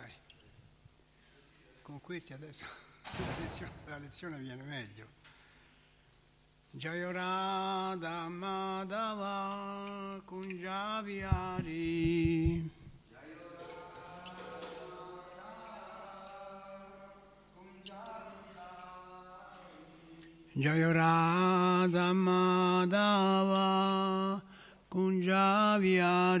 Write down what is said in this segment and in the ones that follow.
dai. Con questi adesso la lezione, la lezione viene meglio. Jayarada Madhava Kunjaviari. Jayarada Madhava Kunjaviari.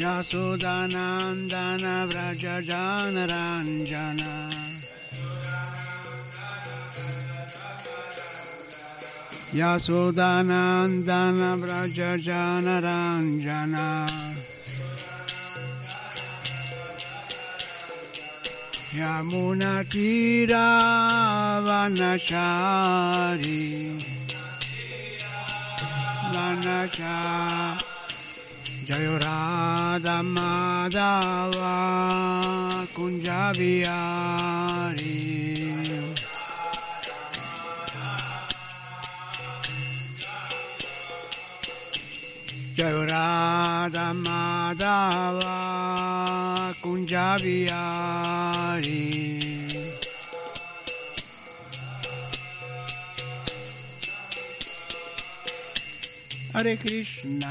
Yasodhanandana Vrajajana Ranjana Yasodhanandana Vrajajana Ranjana Yamuna Tira Vanachari Vanachari Jayo Radha Madhava Kunjaviyari Jayo Radha Madhava Kunjaviyari Hare Krishna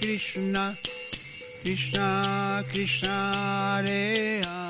Krishna, Krishna Krishna, Hare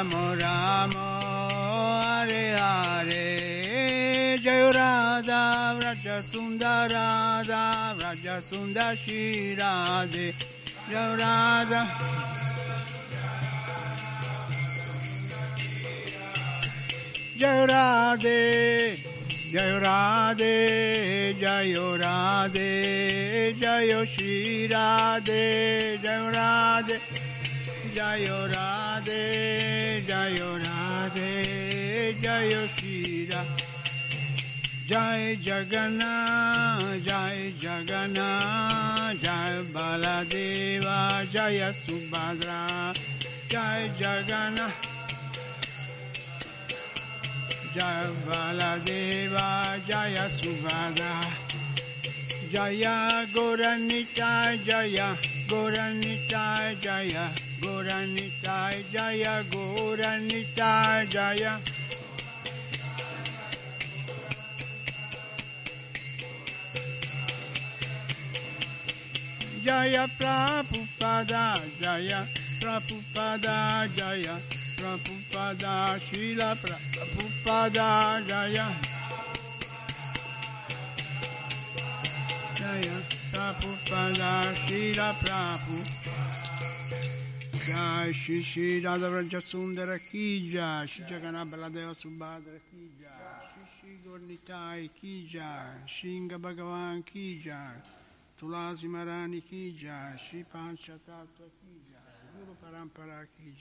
Rama Rama, Hare Hare, Jai Radha, Vraja Sundar Radha, Vraja Sundar Radhe, Jai Radha. Jai Radhe, Jai Radhe, Jai Radhe, Jai Shri Radhe, Jai Radhe, जय राधे जय राधे, जय कीरा जय जगना जय जगना जय बलदेवा, जय सुभद्रा, जय जगना जय बलदेवा, जय सुभद्रा। जय गौरनिता जय गौरनिता जय Goranita Jaya Goranita Jaya. Jaya Prabhupada Jaya Prabhupada Jaya Prabhupada Srila Prabhupada Jaya. Jaya Prabhupada Srila Prabhupada Jai Shri Shri Radha Vraja Sundara Ki Jai. Shri Jagannath Baladeva Subhadra Ki Shri Shri Gornitai Ki Jai. Shinga Bhagavan Ki Tulasi Marani Ki Shri Panchatattva Ki Jai. Guru Parampara Ki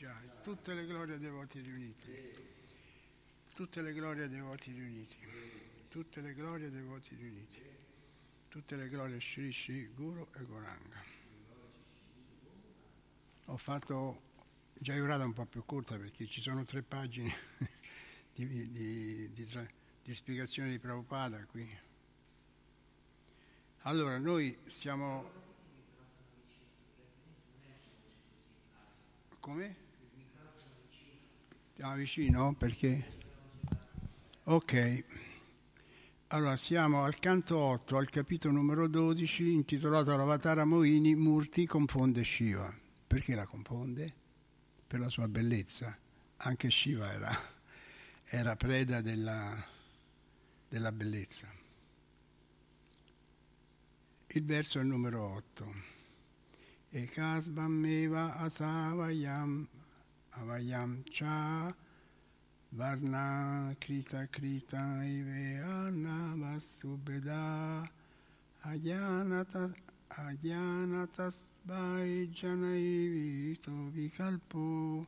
tutte le glorie dei voti riuniti. Tutte le glorie dei voti riuniti. Tutte le glorie dei voti riuniti. Tutte le glorie Shri Shri Guru e Goranga ho fatto già giurata un po' più corta perché ci sono tre pagine di, di, di, di spiegazione di Prabhupada qui. Allora, noi siamo... Come? Siamo vicino? Perché? Ok. Allora, siamo al canto 8, al capitolo numero 12, intitolato L'Avatara Moini, Murti confonde Shiva. Perché la confonde? Per la sua bellezza. Anche Shiva era, era preda della, della bellezza. Il verso è il numero 8. Ekasvameva asavayam avayam cha varna krita krita iveana vasubeda ayanata ajanatasvai janaivito vikalpo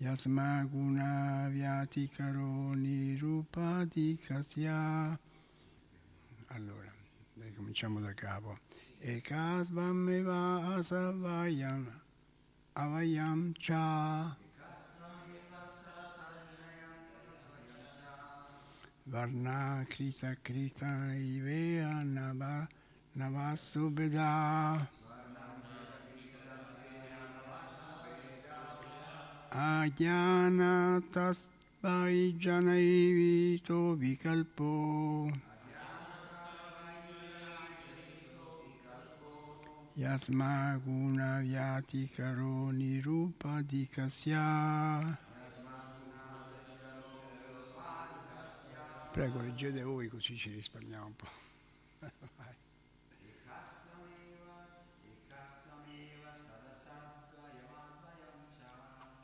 yasmaguna vyatikaro nirupadikasya allora cominciamo da capo. Ekasvameva asavayam avayam cha. Varna krita krita ivea nava navasubeda ajanatasvai janaivito vikalpo Yasma guna vyati karo nirupa dikasya. Prego, leggete voi così ci risparmiamo un po'.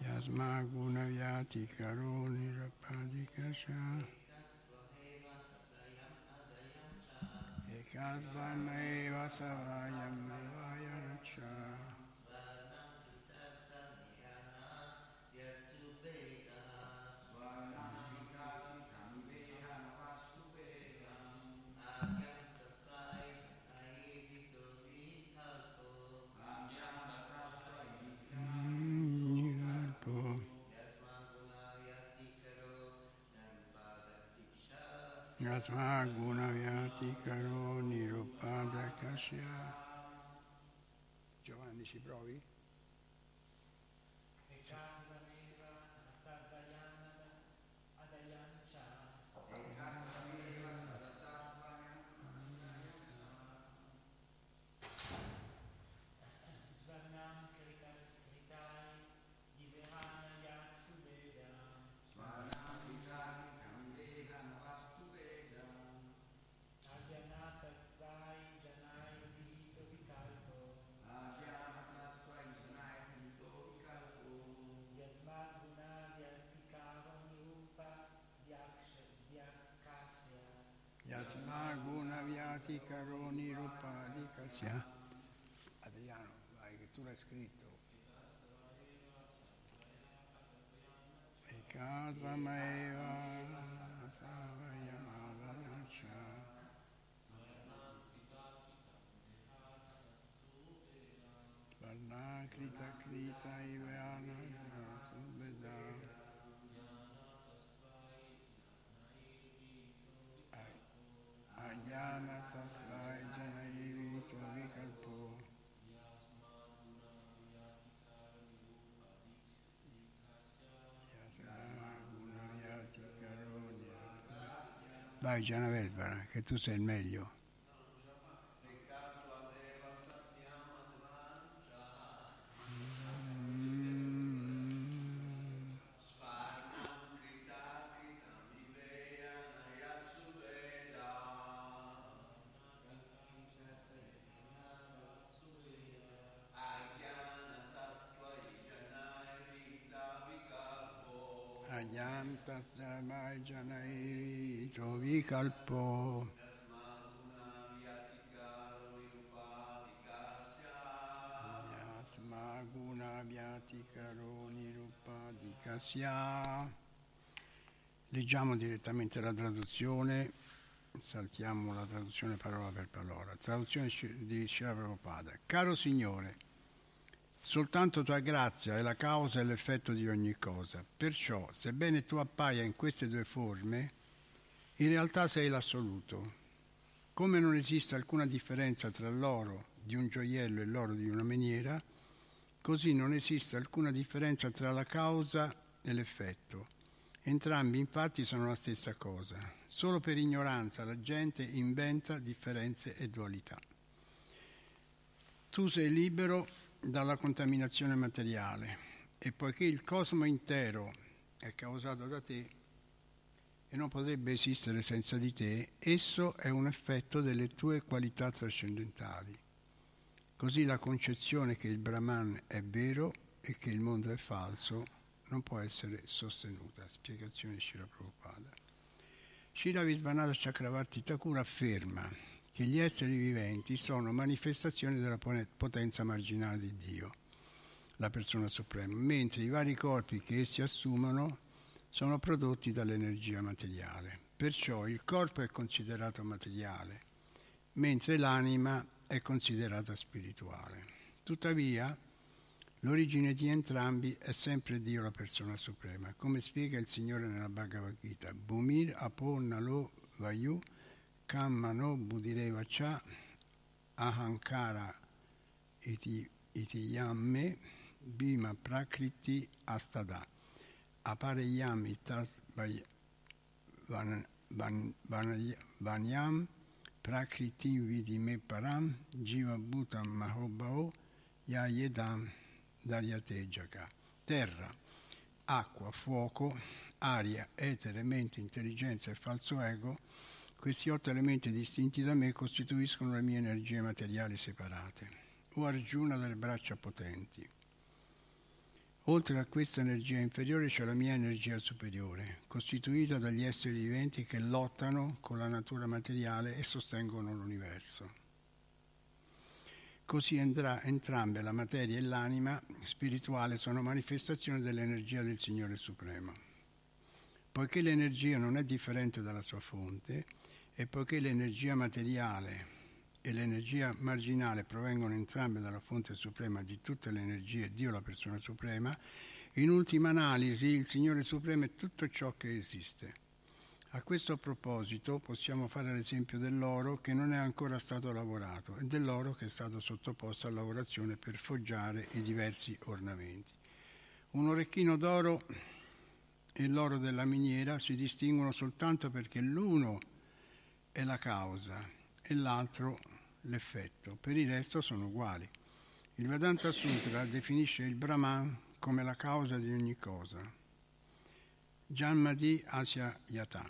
Yasma guna vyati karoni rapadikasha. Ekasvaneva savayam nevayanacha. Guna vyati karo nirupada kasya. Giovanni ci provi? Yasma Rupadi Kasya. Adriano, vai che tu l'hai scritto. Ekadvamaeva Savayamavanacha. Varna Krita Krita Ivana Vai Gianna Vesbara, che tu sei il meglio. Rupadikasya. Leggiamo direttamente la traduzione, saltiamo la traduzione parola per parola. Traduzione di Shira Prabhupada. Caro Signore, Soltanto tua grazia è la causa e l'effetto di ogni cosa. Perciò, sebbene tu appaia in queste due forme, in realtà sei l'assoluto. Come non esiste alcuna differenza tra l'oro di un gioiello e l'oro di una miniera, così non esiste alcuna differenza tra la causa e l'effetto. Entrambi infatti sono la stessa cosa. Solo per ignoranza la gente inventa differenze e dualità. Tu sei libero dalla contaminazione materiale e poiché il cosmo intero è causato da te e non potrebbe esistere senza di te, esso è un effetto delle tue qualità trascendentali. Così la concezione che il Brahman è vero e che il mondo è falso non può essere sostenuta. Spiegazione di Shira Prabhupada. Shira Visvanatha Chakravarti Thakur afferma che gli esseri viventi sono manifestazioni della potenza marginale di Dio, la persona suprema, mentre i vari corpi che essi assumono sono prodotti dall'energia materiale. Perciò il corpo è considerato materiale, mentre l'anima è considerata spirituale. Tuttavia, l'origine di entrambi è sempre Dio, la persona suprema, come spiega il Signore nella Bhagavad Gita. Bhumir aponnalo vayu kammano budireva cha ahankara iti, iti yamme bhima prakriti astada apareyam itas vanyam prakriti vidime param jiva bhutam mahobhao ya yedam daryate jaka terra acqua, fuoco, aria, etere, mente, intelligenza e falso ego questi otto elementi distinti da me costituiscono le mie energie materiali separate, o Arjuna delle braccia potenti. Oltre a questa energia inferiore c'è la mia energia superiore, costituita dagli esseri viventi che lottano con la natura materiale e sostengono l'universo. Così entra, entrambe, la materia e l'anima spirituale, sono manifestazioni dell'energia del Signore Supremo. Poiché l'energia non è differente dalla sua fonte, e poiché l'energia materiale e l'energia marginale provengono entrambe dalla fonte suprema di tutte le energie, Dio la persona suprema, in ultima analisi il Signore Supremo è tutto ciò che esiste. A questo proposito possiamo fare l'esempio dell'oro che non è ancora stato lavorato e dell'oro che è stato sottoposto a lavorazione per foggiare i diversi ornamenti. Un orecchino d'oro e l'oro della miniera si distinguono soltanto perché l'uno è la causa e l'altro l'effetto. Per il resto sono uguali. Il Vedanta Sutra definisce il Brahman come la causa di ogni cosa. Janmadi Asya Yata.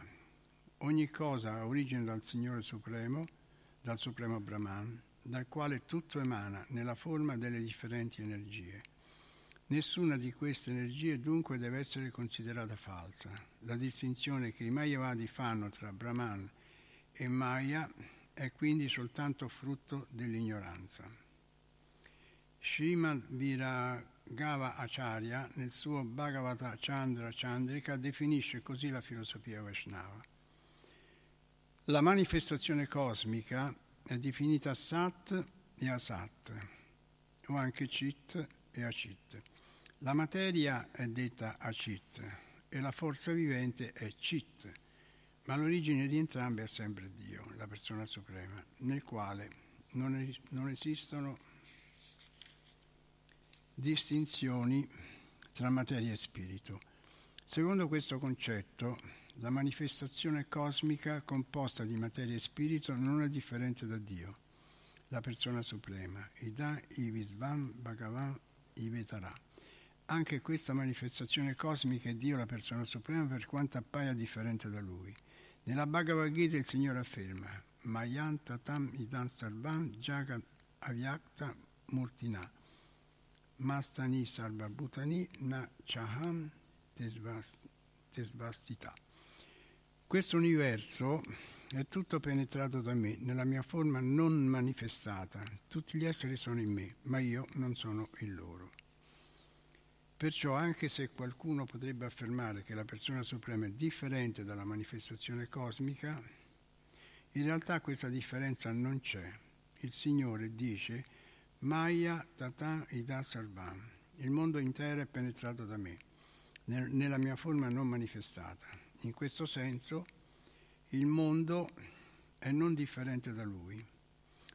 Ogni cosa ha origine dal Signore Supremo, dal Supremo Brahman, dal quale tutto emana nella forma delle differenti energie. Nessuna di queste energie dunque deve essere considerata falsa. La distinzione che i Mayavadi fanno tra Brahman e Maya è quindi soltanto frutto dell'ignoranza. Srimad Viragava Acharya nel suo Bhagavata Chandra Chandrika definisce così la filosofia Vaishnava. La manifestazione cosmica è definita Sat e Asat, o anche Chit e Achit. La materia è detta Achit e la forza vivente è Chit, ma l'origine di entrambe è sempre Dio, la persona suprema, nel quale non, es- non esistono distinzioni tra materia e spirito. Secondo questo concetto, la manifestazione cosmica composta di materia e spirito non è differente da Dio, la persona suprema, Ida Ivisvam Bhagavan Ivetara. Anche questa manifestazione cosmica è Dio, la persona suprema, per quanto appaia differente da Lui. Nella Bhagavad Gita il Signore afferma Mayan Tatam Idan Sarvam Jagat Avyakta Murtina Mastani Sarva Bhutani Na Chaham Tesvastita. Questo universo è tutto penetrato da me, nella mia forma non manifestata. Tutti gli esseri sono in me, ma io non sono in loro. Perciò anche se qualcuno potrebbe affermare che la persona suprema è differente dalla manifestazione cosmica, in realtà questa differenza non c'è. Il Signore dice Maya Tata Ida Sarvam. Il mondo intero è penetrato da me, nella mia forma non manifestata. In questo senso il mondo è non differente da lui.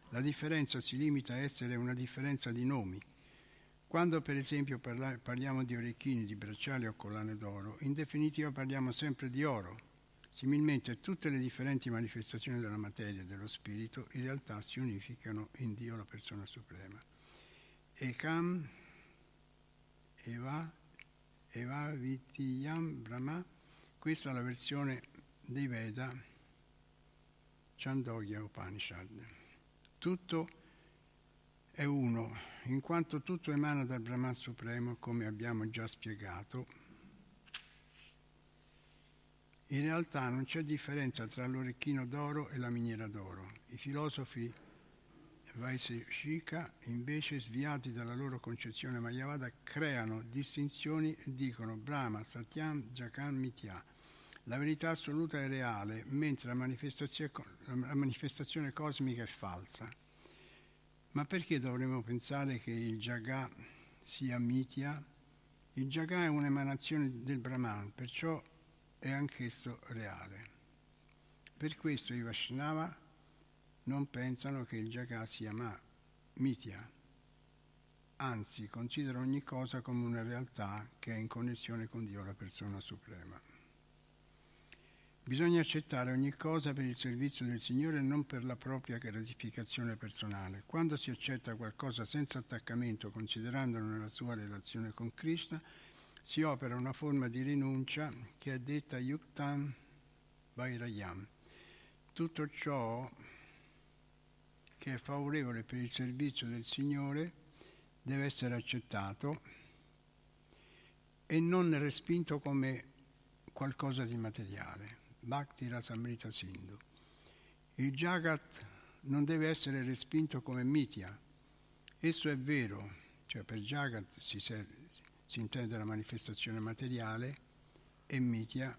La differenza si limita a essere una differenza di nomi. Quando per esempio parla- parliamo di orecchini, di bracciali o collane d'oro, in definitiva parliamo sempre di oro. Similmente tutte le differenti manifestazioni della materia e dello spirito in realtà si unificano in Dio, la persona suprema. Ekam Eva Eva Vitiyam Brahma questa è la versione dei Veda, Chandogya Upanishad. Tutto è uno, in quanto tutto emana dal Brahman Supremo, come abbiamo già spiegato. In realtà non c'è differenza tra l'orecchino d'oro e la miniera d'oro. I filosofi Vaiseshika, invece, sviati dalla loro concezione Mayavada, creano distinzioni e dicono Brahma, Satyam, Jakan, Mitya la verità assoluta è reale, mentre la manifestazione, la manifestazione cosmica è falsa. Ma perché dovremmo pensare che il Jaga sia Mitya? Il Jaga è un'emanazione del Brahman, perciò è anch'esso reale. Per questo i Vaishnava non pensano che il Jaga sia ma Mitya, anzi considerano ogni cosa come una realtà che è in connessione con Dio, la persona suprema. Bisogna accettare ogni cosa per il servizio del Signore e non per la propria gratificazione personale. Quando si accetta qualcosa senza attaccamento, considerandolo nella sua relazione con Krishna, si opera una forma di rinuncia che è detta Yuktam Vairayam. Tutto ciò che è favorevole per il servizio del Signore deve essere accettato e non respinto come qualcosa di materiale. Bhakti Rasamrita Sindhu. Il Jagat non deve essere respinto come mitya. Esso è vero, cioè per Jagat si, serve, si intende la manifestazione materiale e mitya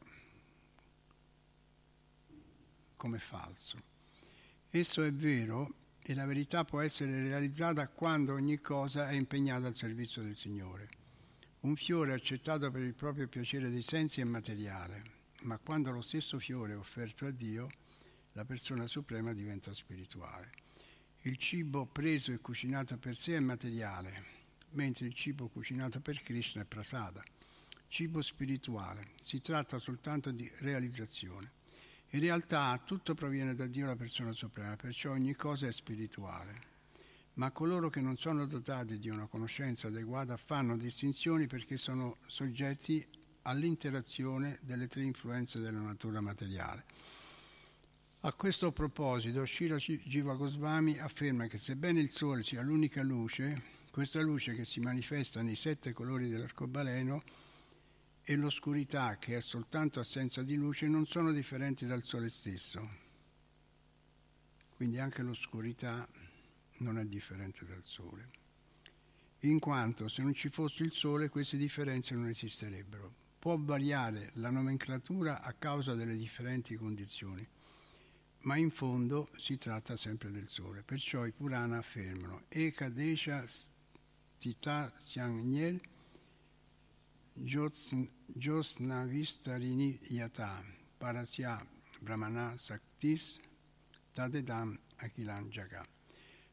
come falso. Esso è vero e la verità può essere realizzata quando ogni cosa è impegnata al servizio del Signore. Un fiore accettato per il proprio piacere dei sensi è materiale, ma quando lo stesso fiore è offerto a Dio, la persona suprema diventa spirituale. Il cibo preso e cucinato per sé è materiale, mentre il cibo cucinato per Krishna è prasada. Cibo spirituale, si tratta soltanto di realizzazione. In realtà tutto proviene da Dio, la persona suprema, perciò ogni cosa è spirituale. Ma coloro che non sono dotati di una conoscenza adeguata fanno distinzioni perché sono soggetti all'interazione delle tre influenze della natura materiale. A questo proposito, Shira Jiva Goswami afferma che sebbene il Sole sia l'unica luce, questa luce che si manifesta nei sette colori dell'arcobaleno e l'oscurità che è soltanto assenza di luce non sono differenti dal Sole stesso. quindi anche l'oscurità non è differente dal Sole, in quanto se non ci fosse il Sole queste differenze non esisterebbero. Può variare la nomenclatura a causa delle differenti condizioni, ma in fondo si tratta sempre del Sole. Perciò i Purana affermano Eka Desha Stita Syangnyel Josna Vistarini Yata Parasya Brahmana Saktis Tadedam Akilan Jaga.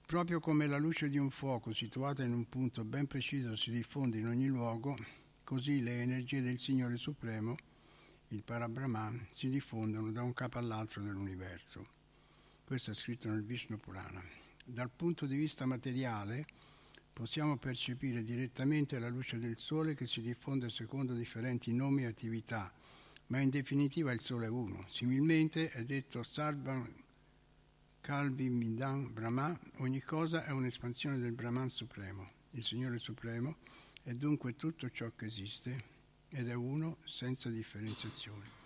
Proprio come la luce di un fuoco situata in un punto ben preciso si diffonde in ogni luogo, così le energie del Signore Supremo, il Parabrahman, si diffondono da un capo all'altro nell'universo. Questo è scritto nel Vishnu Purana. Dal punto di vista materiale possiamo percepire direttamente la luce del Sole che si diffonde secondo differenti nomi e attività, ma in definitiva il Sole è uno. Similmente è detto Sarvam Kalvi Midam Brahma, ogni cosa è un'espansione del Brahman Supremo, il Signore Supremo, è dunque tutto ciò che esiste ed è uno senza differenziazione.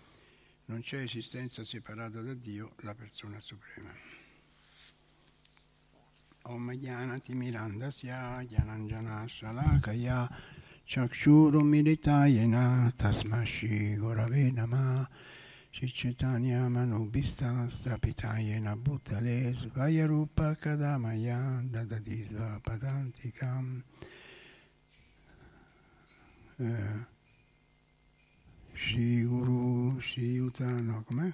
Non c'è esistenza separata da Dio, la persona suprema. Om Jnanati Mirandasya Jananjana Shalakaya Chakshuru Militayena Tasmashi Gorave Namah Chaitanya Manubhista Stapitayena Bhutale Svayarupa Kadamaya Dadadisva Padantikam eh, Shri Guru Shri Yuta, no, com'è?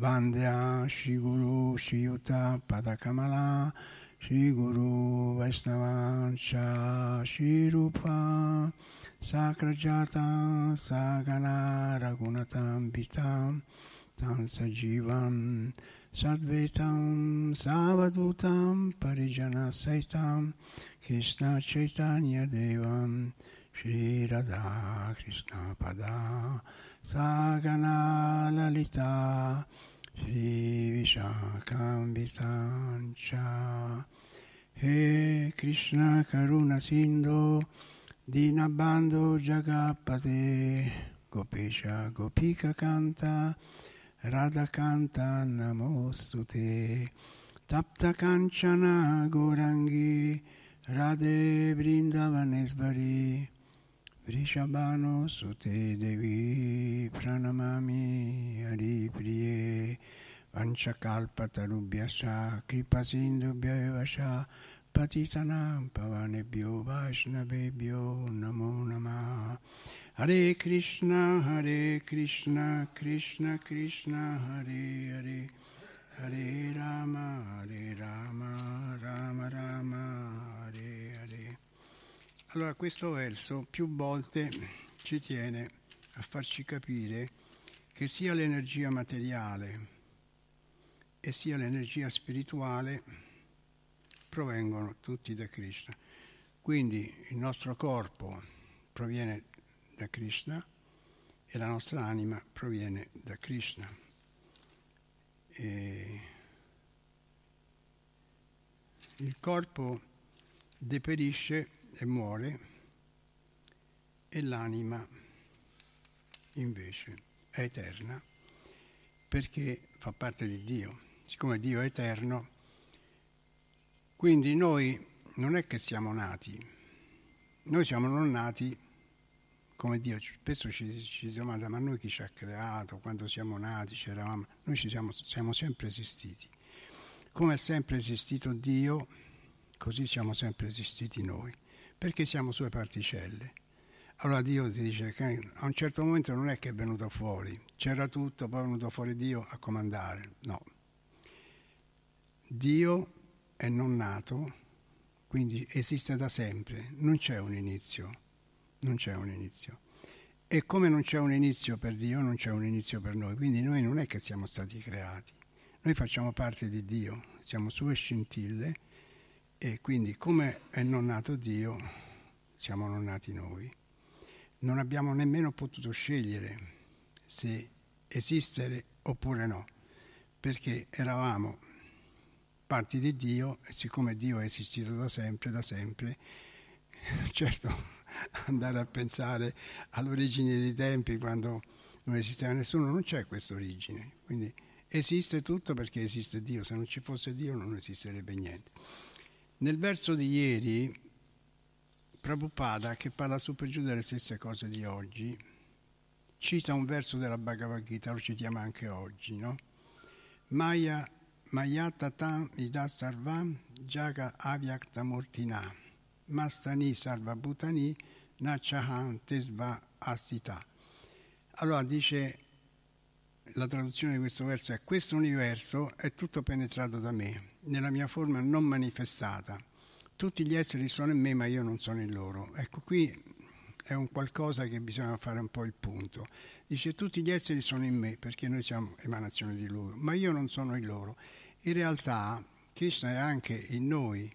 Vandya Shri Guru Shri Yuta Padakamala Shri Guru Vaisnavancha Shri Rupa Sakrajata Sagana Ragunatam Vitam Tam Sajivam Sadvetam Savadutam Parijana Saitam Krishna Chaitanya Devam Shri Radha Krishna Pada Sagana Lalita Shri Vishakam Vitancha He Krishna Karuna Sindhu Dinabando Jagapate Gopesha Gopika Kanta Radha Kanta Namostute Tapta Kanchana Gorangi Radhe Vrindavanesvari Vrishabhano Sute Devi Pranamami Hari Priye Vanchakalpatarubhyasha Kripasindubhyavasha Patitanam Pavanebhyo Vaishnavebhyo Namo Namah Hare Krishna Hare Krishna Krishna Krishna Hare Hare Hare Rama Hare Rama Rama Rama Hare Hare Allora questo verso più volte ci tiene a farci capire che sia l'energia materiale e sia l'energia spirituale provengono tutti da Krishna. Quindi il nostro corpo proviene da Krishna e la nostra anima proviene da Krishna. E il corpo deperisce e muore e l'anima invece è eterna perché fa parte di Dio. Siccome Dio è eterno, quindi noi non è che siamo nati, noi siamo non nati come Dio. Spesso ci, si domanda ma noi chi ci ha creato, quando siamo nati c'eravamo, noi ci siamo, siamo sempre esistiti. Come è sempre esistito Dio, così siamo sempre esistiti noi, perché siamo sue particelle. Allora Dio ti dice che a un certo momento non è che è venuto fuori, c'era tutto, poi è venuto fuori Dio a comandare, no. Dio è non nato, quindi esiste da sempre, non c'è un inizio, non c'è un inizio. E come non c'è un inizio per Dio, non c'è un inizio per noi, quindi noi non è che siamo stati creati, noi facciamo parte di Dio, siamo sue scintille e quindi come è non nato Dio, siamo non nati noi. Non abbiamo nemmeno potuto scegliere se esistere oppure no, perché eravamo parti di Dio e siccome Dio è esistito da sempre, da sempre, certo andare a pensare all'origine dei tempi quando non esisteva nessuno, non c'è questa origine, quindi Esiste tutto perché esiste Dio, se non ci fosse Dio non esisterebbe niente. Nel verso di ieri, Prabhupada, che parla su per giù delle stesse cose di oggi, cita un verso della Bhagavad Gita, lo citiamo anche oggi, no? Maya Mayatatam ida sarvam jaga avyakta murtina mastani sarva bhutani nachahan tesva astita. Allora dice la traduzione di questo verso è questo universo è tutto penetrato da me, nella mia forma non manifestata. Tutti gli esseri sono in me, ma io non sono in loro. Ecco, qui è un qualcosa che bisogna fare un po' il punto. Dice tutti gli esseri sono in me, perché noi siamo emanazione di lui, ma io non sono in loro. In realtà Krishna è anche in noi,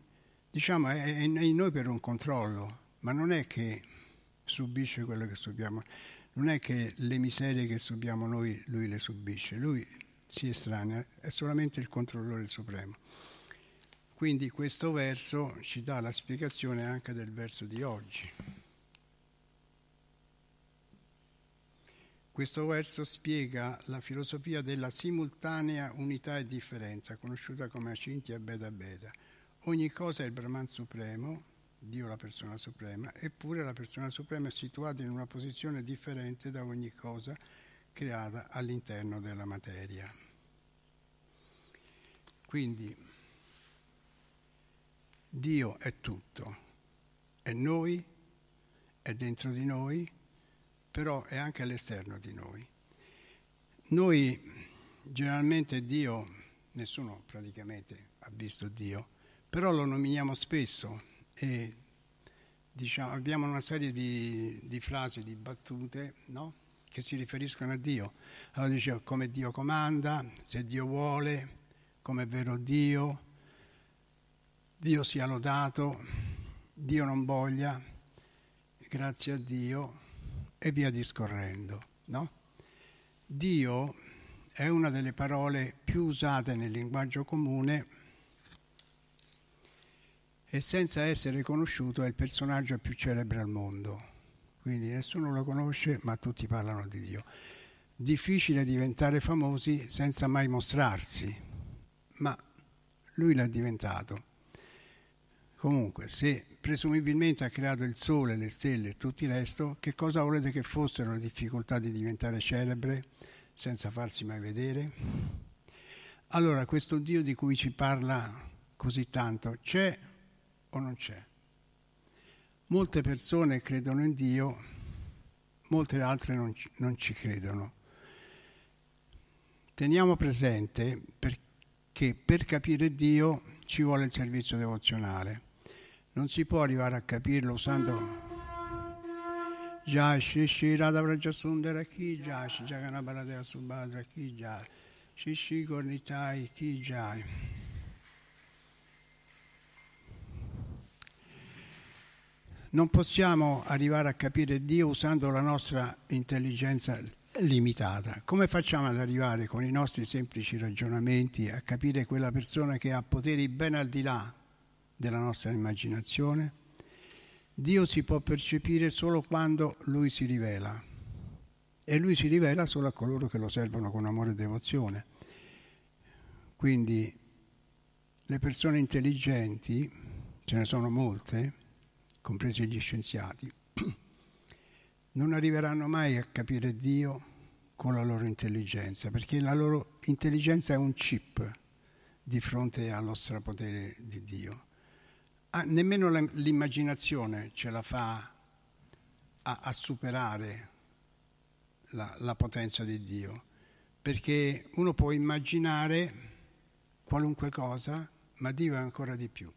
diciamo è in noi per un controllo, ma non è che subisce quello che subiamo non è che le miserie che subiamo noi lui le subisce, lui si estranea, è solamente il controllore supremo. Quindi questo verso ci dà la spiegazione anche del verso di oggi. Questo verso spiega la filosofia della simultanea unità e differenza, conosciuta come Acintya Beda Beda. Ogni cosa è il Brahman supremo, Dio la persona suprema, eppure la persona suprema è situata in una posizione differente da ogni cosa creata all'interno della materia. Quindi Dio è tutto, è noi, è dentro di noi, però è anche all'esterno di noi. Noi generalmente Dio, nessuno praticamente ha visto Dio, però lo nominiamo spesso e diciamo, abbiamo una serie di, di frasi, di battute no? che si riferiscono a Dio. Allora dice come Dio comanda, se Dio vuole, come è vero Dio, Dio sia lodato, Dio non voglia, grazie a Dio e via discorrendo. No? Dio è una delle parole più usate nel linguaggio comune e senza essere conosciuto è il personaggio più celebre al mondo. Quindi nessuno lo conosce, ma tutti parlano di Dio. Difficile diventare famosi senza mai mostrarsi, ma lui l'ha diventato. Comunque, se presumibilmente ha creato il sole, le stelle e tutto il resto, che cosa volete che fossero le difficoltà di diventare celebre senza farsi mai vedere? Allora, questo Dio di cui ci parla così tanto c'è o non c'è. Molte persone credono in Dio, molte altre non non ci credono. Teniamo presente che per capire Dio ci vuole il servizio devozionale. Non si può arrivare a capirlo usando Shri Radha Vrajasundara Ki Jai Shri Jagannabaladeva Subhadra Jai Shri Shri Gornitai Ki Jai Non possiamo arrivare a capire Dio usando la nostra intelligenza limitata. Come facciamo ad arrivare con i nostri semplici ragionamenti a capire quella persona che ha poteri ben al di là della nostra immaginazione? Dio si può percepire solo quando Lui si rivela e Lui si rivela solo a coloro che lo servono con amore e devozione. Quindi le persone intelligenti, ce ne sono molte, compresi gli scienziati, non arriveranno mai a capire Dio con la loro intelligenza, perché la loro intelligenza è un chip di fronte allo strapotere di Dio. Ah, nemmeno l'immaginazione ce la fa a, a superare la, la potenza di Dio, perché uno può immaginare qualunque cosa, ma Dio è ancora di più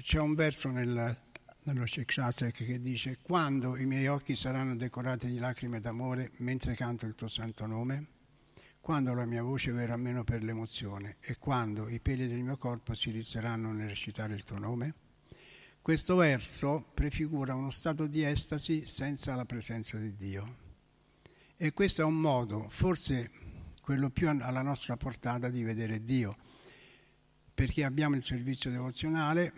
c'è un verso nel, nello Shekshastra che dice quando i miei occhi saranno decorati di lacrime d'amore mentre canto il tuo santo nome, quando la mia voce verrà meno per l'emozione e quando i peli del mio corpo si rizzeranno nel recitare il tuo nome. Questo verso prefigura uno stato di estasi senza la presenza di Dio. E questo è un modo, forse quello più alla nostra portata, di vedere Dio perché abbiamo il servizio devozionale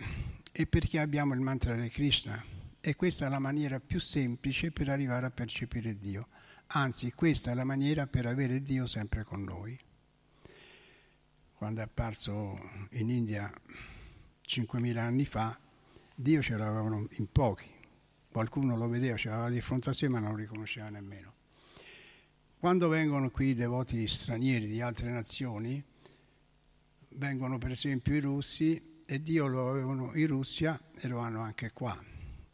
e perché abbiamo il mantra di Krishna. E questa è la maniera più semplice per arrivare a percepire Dio. Anzi, questa è la maniera per avere Dio sempre con noi. Quando è apparso in India 5.000 anni fa, Dio ce l'avevano in pochi. Qualcuno lo vedeva, ce l'aveva di fronte a sé, ma non lo riconosceva nemmeno. Quando vengono qui i devoti stranieri di altre nazioni, vengono per esempio i russi e Dio lo avevano in Russia e lo hanno anche qua.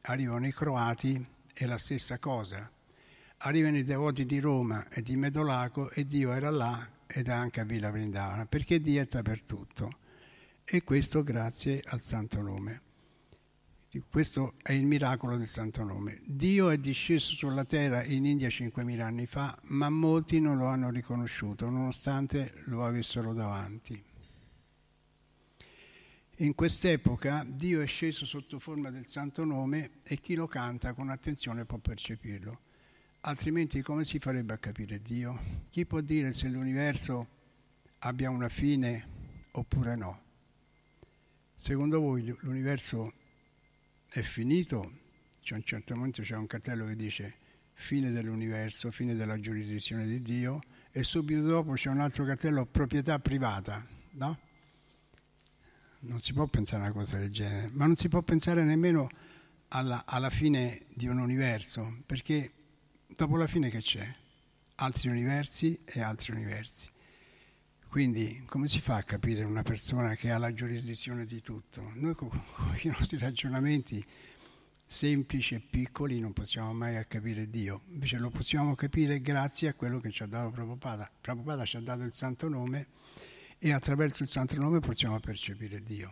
Arrivano i croati e la stessa cosa. Arrivano i devoti di Roma e di Medolaco e Dio era là ed anche a Villa Vrindavana, perché Dio è dappertutto. E questo grazie al Santo Nome. Questo è il miracolo del Santo Nome. Dio è disceso sulla terra in India 5.000 anni fa, ma molti non lo hanno riconosciuto, nonostante lo avessero davanti. In quest'epoca Dio è sceso sotto forma del Santo Nome e chi lo canta con attenzione può percepirlo. Altrimenti come si farebbe a capire Dio? Chi può dire se l'universo abbia una fine oppure no? Secondo voi l'universo è finito? C'è un certo momento c'è un cartello che dice fine dell'universo, fine della giurisdizione di Dio e subito dopo c'è un altro cartello proprietà privata, no? Non si può pensare a una cosa del genere, ma non si può pensare nemmeno alla, alla fine di un universo, perché dopo la fine che c'è? Altri universi e altri universi. Quindi come si fa a capire una persona che ha la giurisdizione di tutto? Noi con, con i nostri ragionamenti semplici e piccoli non possiamo mai capire Dio, invece lo possiamo capire grazie a quello che ci ha dato Prabhupada. Prabhupada ci ha dato il santo nome e attraverso il santo nome possiamo percepire Dio.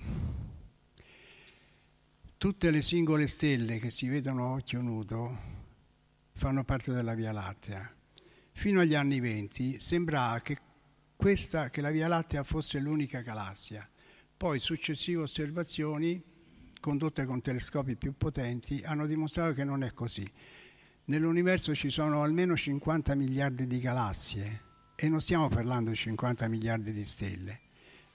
Tutte le singole stelle che si vedono a occhio nudo fanno parte della Via Lattea. Fino agli anni venti sembrava che, questa, che la Via Lattea fosse l'unica galassia. Poi successive osservazioni, condotte con telescopi più potenti, hanno dimostrato che non è così. Nell'universo ci sono almeno 50 miliardi di galassie e non stiamo parlando di 50 miliardi di stelle,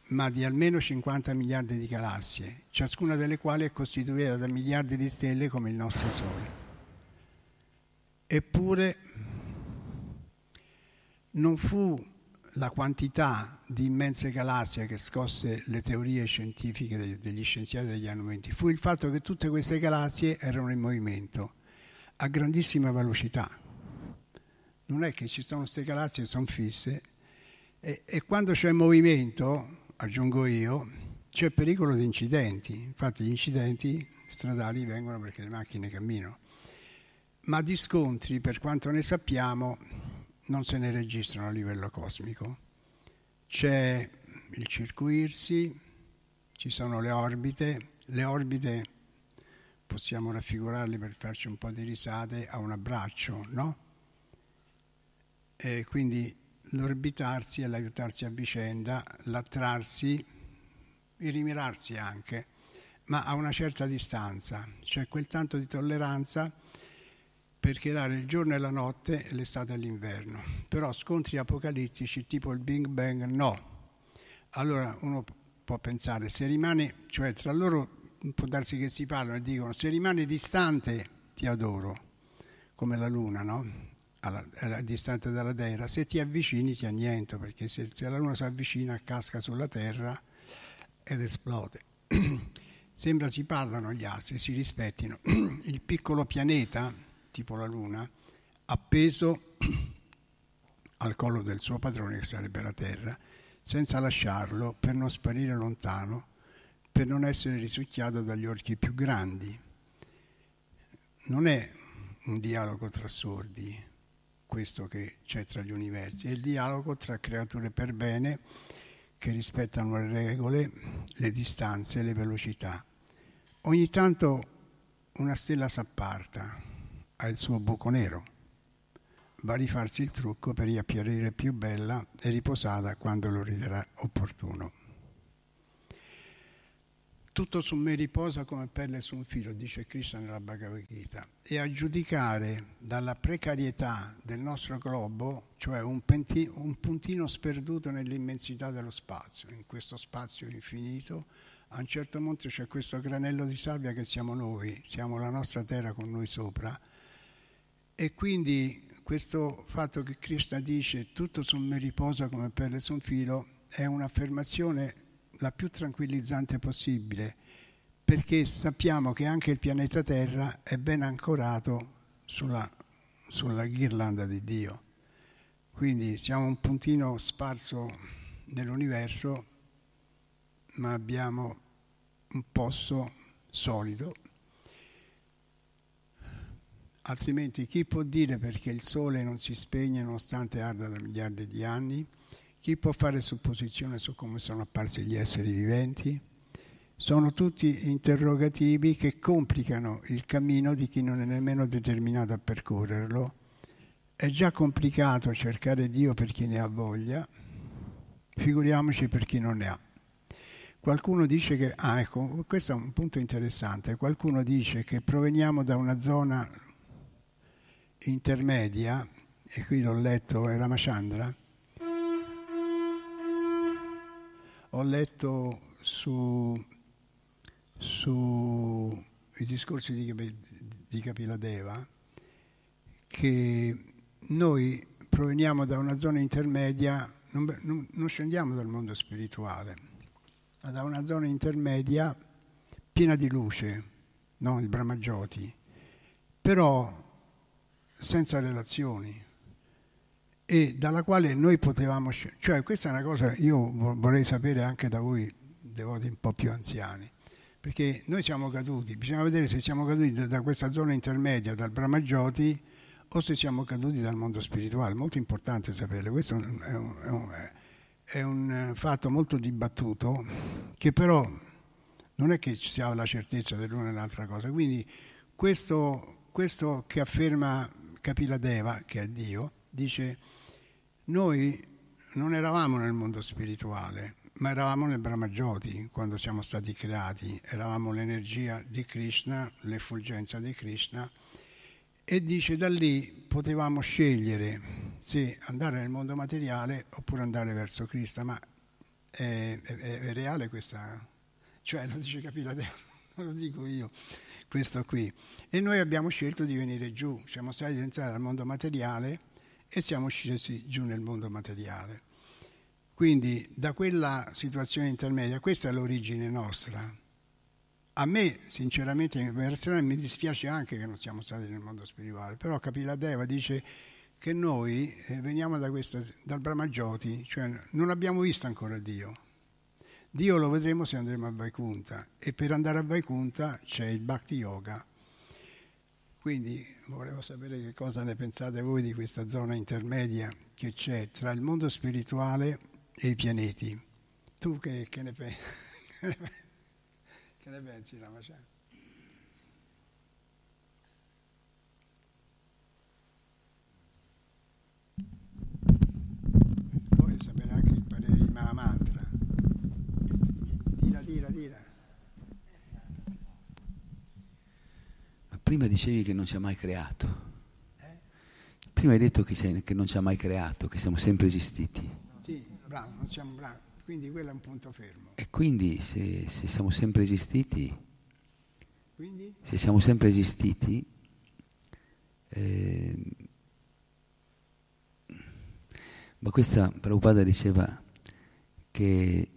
ma di almeno 50 miliardi di galassie, ciascuna delle quali è costituita da miliardi di stelle come il nostro Sole. Eppure non fu la quantità di immense galassie che scosse le teorie scientifiche degli scienziati degli anni 20, fu il fatto che tutte queste galassie erano in movimento a grandissima velocità non è che ci sono queste galassie che sono fisse e, e quando c'è movimento, aggiungo io, c'è pericolo di incidenti. Infatti gli incidenti stradali vengono perché le macchine camminano. Ma di scontri, per quanto ne sappiamo, non se ne registrano a livello cosmico. C'è il circuirsi, ci sono le orbite, le orbite possiamo raffigurarle per farci un po' di risate a un abbraccio, no? E quindi l'orbitarsi e l'aiutarsi a vicenda, l'attrarsi, il rimirarsi anche, ma a una certa distanza, cioè quel tanto di tolleranza per creare il giorno e la notte, l'estate e l'inverno. Però scontri apocalittici tipo il Big Bang no. Allora uno può pensare, se rimane, cioè tra loro può darsi che si parlano e dicono, se rimane distante ti adoro, come la luna, no? Alla, alla distante dalla Terra, se ti avvicini ti anniento, perché se, se la Luna si avvicina casca sulla Terra ed esplode. Sembra si parlano gli astri, si rispettino. Il piccolo pianeta, tipo la Luna, appeso al collo del suo padrone, che sarebbe la Terra, senza lasciarlo per non sparire lontano, per non essere risucchiato dagli orchi più grandi. Non è un dialogo tra sordi, questo che c'è tra gli universi, è il dialogo tra creature per bene che rispettano le regole, le distanze, le velocità. Ogni tanto una stella s'apparta, ha il suo buco nero, va a rifarsi il trucco per riapparire più bella e riposata quando lo riterrà opportuno. Tutto su me riposa come pelle su un filo, dice Krishna nella Bhagavad Gita. E a giudicare dalla precarietà del nostro globo, cioè un, penti, un puntino sperduto nell'immensità dello spazio, in questo spazio infinito, a un certo punto c'è questo granello di sabbia che siamo noi, siamo la nostra terra con noi sopra. E quindi questo fatto che Krishna dice tutto su me riposa come pelle su un filo è un'affermazione la più tranquillizzante possibile, perché sappiamo che anche il pianeta Terra è ben ancorato sulla, sulla ghirlanda di Dio. Quindi siamo un puntino sparso nell'universo, ma abbiamo un posto solido Altrimenti chi può dire perché il sole non si spegne nonostante arda da miliardi di anni? Chi può fare supposizione su come sono apparsi gli esseri viventi? Sono tutti interrogativi che complicano il cammino di chi non è nemmeno determinato a percorrerlo. È già complicato cercare Dio per chi ne ha voglia, figuriamoci per chi non ne ha. Qualcuno dice che, ah ecco, questo è un punto interessante, qualcuno dice che proveniamo da una zona intermedia, e qui l'ho letto, è Ramachandra, ho letto su, su discorsi di, di Kapiladeva che noi proveniamo da una zona intermedia, non, non, non scendiamo dal mondo spirituale, ma da una zona intermedia piena di luce, no? il Brahmajoti. Però senza relazioni e dalla quale noi potevamo cioè questa è una cosa io vorrei sapere anche da voi devoti un po' più anziani perché noi siamo caduti bisogna vedere se siamo caduti da questa zona intermedia dal Brahmajoti o se siamo caduti dal mondo spirituale. Molto importante saperlo questo è un, è un, è un fatto molto dibattuto che però non è che ci sia la certezza dell'una e dell'altra cosa. Quindi questo, questo che afferma Kapiladeva, che è Dio, dice noi non eravamo nel mondo spirituale, ma eravamo nel Brahmajoti quando siamo stati creati, eravamo l'energia di Krishna, l'effulgenza di Krishna. E dice da lì potevamo scegliere se andare nel mondo materiale oppure andare verso Krishna, ma è, è, è reale questa, cioè lo dice Kapiladeva, non lo dico io questo qui. E noi abbiamo scelto di venire giù, siamo stati entrati dal mondo materiale e siamo scesi giù nel mondo materiale. Quindi da quella situazione intermedia, questa è l'origine nostra. A me, sinceramente, personale, mi dispiace anche che non siamo stati nel mondo spirituale, però Kapiladeva dice che noi eh, veniamo da questa, dal Brahmajoti, cioè non abbiamo visto ancora Dio, Dio lo vedremo se andremo a Vaikunta e per andare a Vaikunta c'è il Bhakti Yoga. Quindi volevo sapere che cosa ne pensate voi di questa zona intermedia che c'è tra il mondo spirituale e i pianeti. Tu che, che ne pensi? che ne pensi, Ramachan? Voglio sapere anche il parere di Mahamantra tira, tira. Ma prima dicevi che non ci ha mai creato. Prima hai detto che, che, non ci ha mai creato, che siamo sempre esistiti. Sì, bravo, non siamo bravi. Quindi quello è un punto fermo. E quindi se, se siamo sempre esistiti, quindi? se siamo sempre esistiti, eh, ma questa Prabhupada diceva che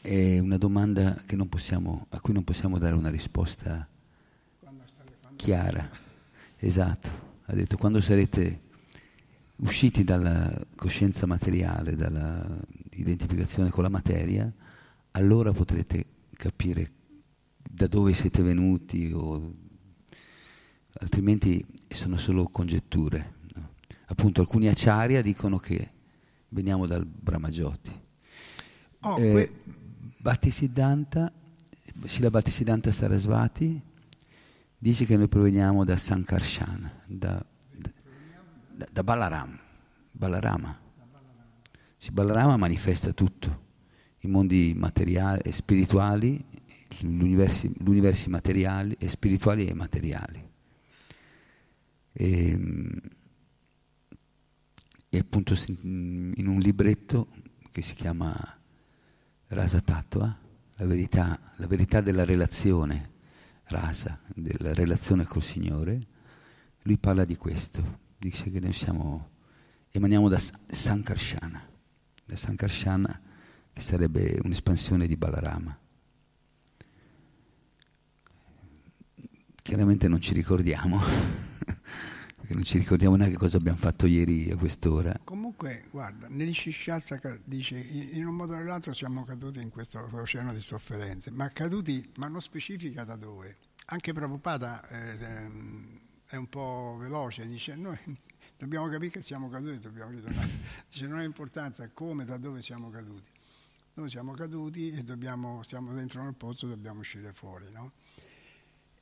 è una domanda possiamo, a cui non possiamo dare una risposta chiara. Esatto. Ha detto quando sarete usciti dalla coscienza materiale, dall'identificazione con la materia, allora potrete capire da dove siete venuti, o, altrimenti sono solo congetture. No? Appunto alcuni acciaria dicono che veniamo dal Brahmajoti. Oh, eh, que- Bhattisiddhanta, Srila Bhattisiddhanta Sarasvati dice che noi proveniamo da Sankarshan, da, da, da Balaram, Balarama. Sì, Balarama manifesta tutto, i mondi materiali e spirituali, gli universi, materiali e spirituali e materiali. E, e appunto in un libretto che si chiama Rasa Tattva, la verità, la verità della relazione, rasa, della relazione col Signore, lui parla di questo, dice che noi siamo, emaniamo da Sankarsana, da Sankarsana che sarebbe un'espansione di Balarama. Chiaramente non ci ricordiamo, perché non ci ricordiamo neanche cosa abbiamo fatto ieri a quest'ora. Comunque, guarda, Nell'Ishishasa dice in un modo o nell'altro siamo caduti in questo oceano di sofferenze, ma caduti, ma non specifica da dove. Anche Prabhupada eh, ehm, è un po' veloce, dice noi dobbiamo capire che siamo caduti, dobbiamo ritornare. Dice non ha importanza come, da dove siamo caduti. Noi siamo caduti e dobbiamo, stiamo dentro nel pozzo, dobbiamo uscire fuori, no?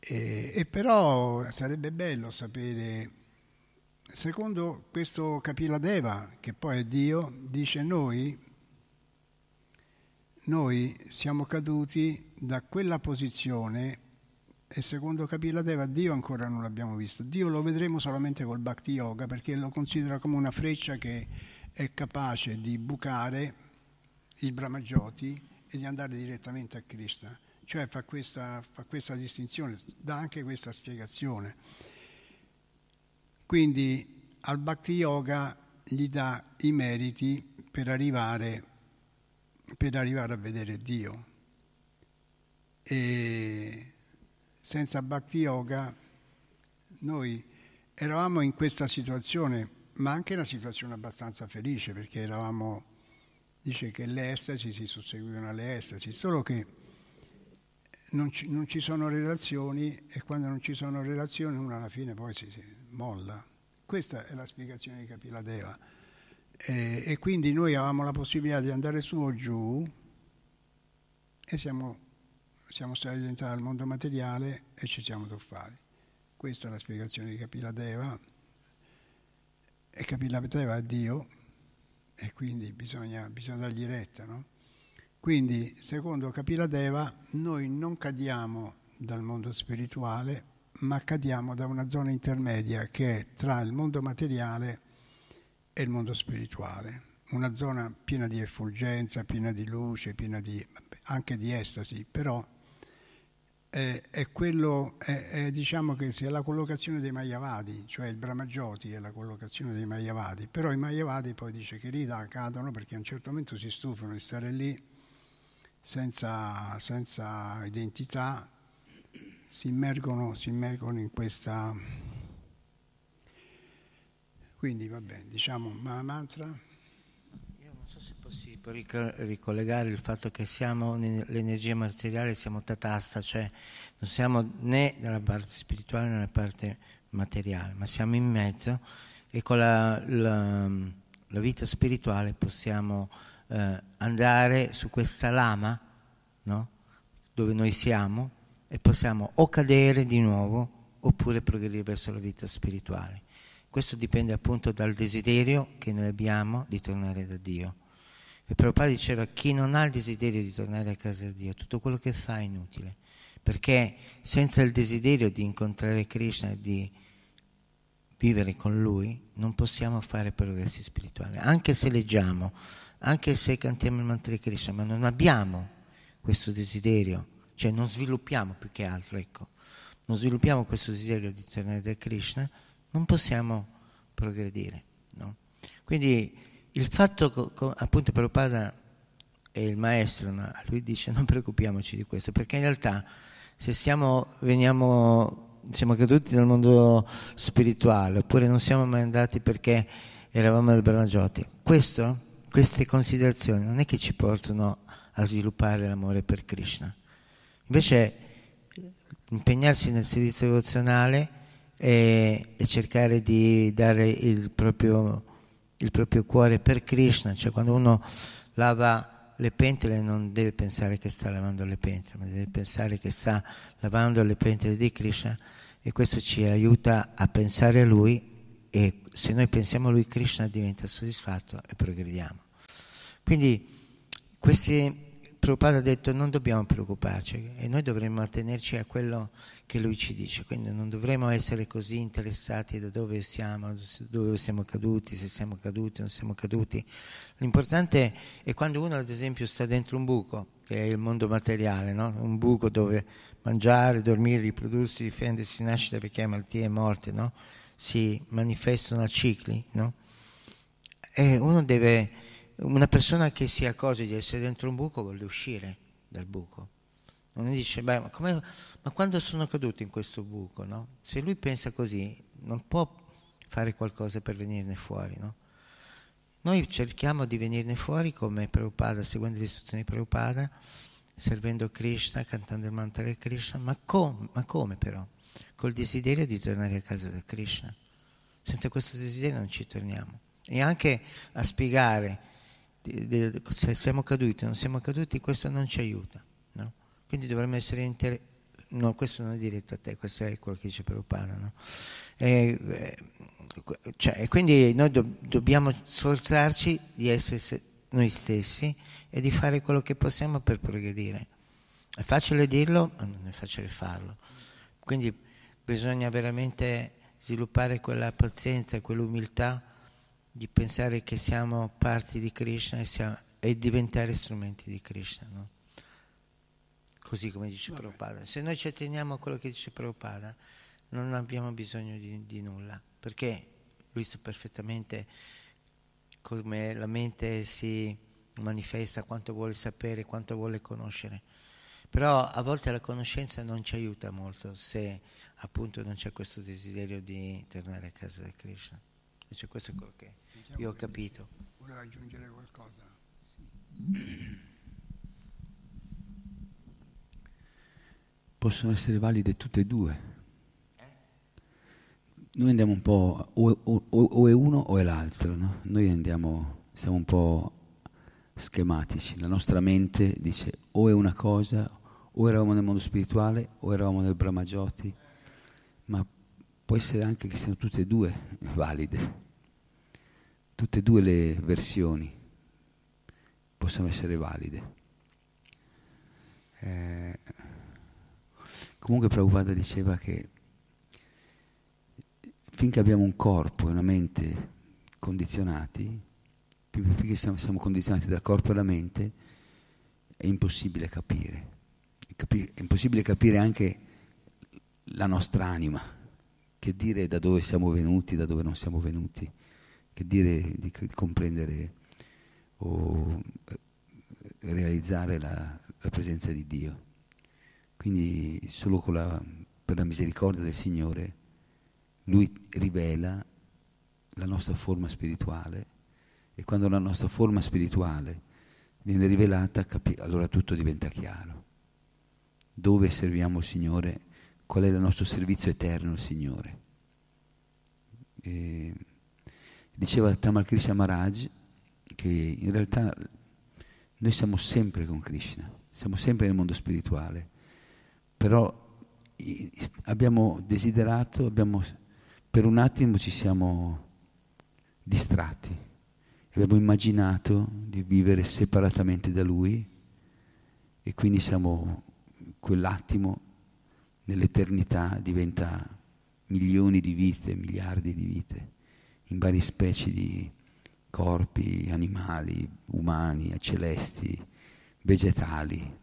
E, e, però sarebbe bello sapere, secondo questo Kapila Deva, che poi è Dio, dice noi, noi siamo caduti da quella posizione e secondo Kapila Deva Dio ancora non l'abbiamo visto. Dio lo vedremo solamente col Bhakti Yoga perché lo considera come una freccia che è capace di bucare il Brahmajoti e di andare direttamente a Krishna cioè fa questa, fa questa distinzione, dà anche questa spiegazione. Quindi al Bhakti Yoga gli dà i meriti per arrivare, per arrivare a vedere Dio. E senza Bhakti Yoga noi eravamo in questa situazione, ma anche una situazione abbastanza felice perché eravamo, dice che le estasi si susseguivano alle estasi, solo che non ci, non ci, sono relazioni e quando non ci sono relazioni uno alla fine poi si, molla. Questa è la spiegazione di Capiladeva. E, e quindi noi avevamo la possibilità di andare su o giù e siamo, siamo stati diventati al mondo materiale e ci siamo tuffati. Questa è la spiegazione di Capiladeva. E Capiladeva è Dio e quindi bisogna, bisogna dargli retta, no? Quindi, secondo Kapiladeva, noi non cadiamo dal mondo spirituale, ma cadiamo da una zona intermedia che è tra il mondo materiale e il mondo spirituale. Una zona piena di effulgenza, piena di luce, piena di, anche di estasi, però è, è quello, è, è, diciamo che sia la collocazione dei Mayavadi, cioè il Brahmajoti è la collocazione dei Mayavadi, però i Mayavadi poi dice che lì cadono perché a un certo momento si stufano di stare lì senza, senza identità, si immergono, si immergono in questa... Quindi va bene, diciamo mantra. Io non so se è possibile ricollegare il fatto che siamo l'energia materiale, siamo tatasta, cioè non siamo né nella parte spirituale né nella parte materiale, ma siamo in mezzo e con la, la, la vita spirituale possiamo eh, andare su questa lama no? dove noi siamo e possiamo o cadere di nuovo oppure progredire verso la vita spirituale. Questo dipende appunto dal desiderio che noi abbiamo di tornare da Dio. E Prabhupada diceva chi non ha il desiderio di tornare a casa di Dio, tutto quello che fa è inutile, perché senza il desiderio di incontrare Krishna e di vivere con Lui non possiamo fare progressi spirituali, anche se leggiamo, anche se cantiamo il mantra di Krishna, ma non abbiamo questo desiderio, cioè non sviluppiamo più che altro, ecco, non sviluppiamo questo desiderio di tornare da Krishna, non possiamo progredire. No? Quindi il fatto, che appunto Prabhupada è il maestro, no? lui dice non preoccupiamoci di questo, perché in realtà se siamo, veniamo, siamo caduti nel mondo spirituale oppure non siamo mai andati perché eravamo nel Brahmajoti, questo queste considerazioni non è che ci portano a sviluppare l'amore per Krishna. Invece impegnarsi nel servizio devozionale e, e cercare di dare il proprio, il proprio, cuore per Krishna, cioè quando uno lava le pentole non deve pensare che sta lavando le pentole, ma deve pensare che sta lavando le pentole di Krishna e questo ci aiuta a pensare a Lui e se noi pensiamo a Lui Krishna diventa soddisfatto e progrediamo. Quindi questi Prabhupada ha detto non dobbiamo preoccuparci e noi dovremmo attenerci a quello che lui ci dice, quindi non dovremmo essere così interessati da dove siamo, dove siamo caduti, se siamo caduti non siamo caduti. L'importante è quando uno ad esempio sta dentro un buco, che è il mondo materiale, no? un buco dove mangiare, dormire, riprodursi, difendersi, nascita, vecchiaia, malattie e morte, no? si manifestano a cicli. No? E uno deve, una persona che si accorge di essere dentro un buco vuole uscire dal buco. Non dice, beh, ma, ma quando sono caduto in questo buco? No? Se lui pensa così, non può fare qualcosa per venirne fuori. No? Noi cerchiamo di venirne fuori come Prabhupada, seguendo le istruzioni di Prabhupada, servendo Krishna, cantando il mantra di Krishna, ma, com- ma come però? Col desiderio di tornare a casa da Krishna. Senza questo desiderio non ci torniamo. E anche a spiegare se siamo caduti o non siamo caduti, questo non ci aiuta. No? Quindi dovremmo essere interessati. No, questo non è diretto a te, questo è quello che dice Prabhupada. No? E, eh, cioè, quindi noi do- dobbiamo sforzarci di essere se- noi stessi e di fare quello che possiamo per progredire. È facile dirlo, ma non è facile farlo. Quindi bisogna veramente sviluppare quella pazienza, quell'umiltà di pensare che siamo parti di Krishna e, siamo, e diventare strumenti di Krishna. No? Così come dice Vabbè. Prabhupada. Se noi ci atteniamo a quello che dice Prabhupada, non abbiamo bisogno di, di nulla, perché lui sa perfettamente come la mente si manifesta, quanto vuole sapere, quanto vuole conoscere. Però a volte la conoscenza non ci aiuta molto se appunto non c'è questo desiderio di tornare a casa di Krishna. Invece questo è quello che diciamo io ho capito. Voleva aggiungere qualcosa? Possono essere valide tutte e due. Noi andiamo un po', o, o, o è uno o è l'altro, no? Noi andiamo, siamo un po' schematici. La nostra mente dice o è una cosa, o eravamo nel mondo spirituale, o eravamo nel Brahmajoti, ma può essere anche che siano tutte e due valide. Tutte e due le versioni possono essere valide. Eh, comunque Prabhupada diceva che finché abbiamo un corpo e una mente condizionati, finché siamo, siamo condizionati dal corpo e dalla mente, è impossibile capire. È impossibile capire anche la nostra anima, che dire da dove siamo venuti, da dove non siamo venuti, che dire di, di comprendere o realizzare la, la, presenza di Dio. Quindi solo la, per la misericordia del Signore Lui rivela la nostra forma spirituale e quando la nostra forma spirituale viene rivelata, capi- allora tutto diventa chiaro. Dove serviamo il Signore? Qual è il nostro servizio eterno al Signore? E diceva Tamal Krishna Maharaj che in realtà noi siamo sempre con Krishna, siamo sempre nel mondo spirituale, però abbiamo desiderato, abbiamo, per un attimo ci siamo distratti abbiamo immaginato di vivere separatamente da Lui e quindi siamo quell'attimo nell'eternità diventa milioni di vite, miliardi di vite, in varie specie di corpi, animali, umani, celesti, vegetali.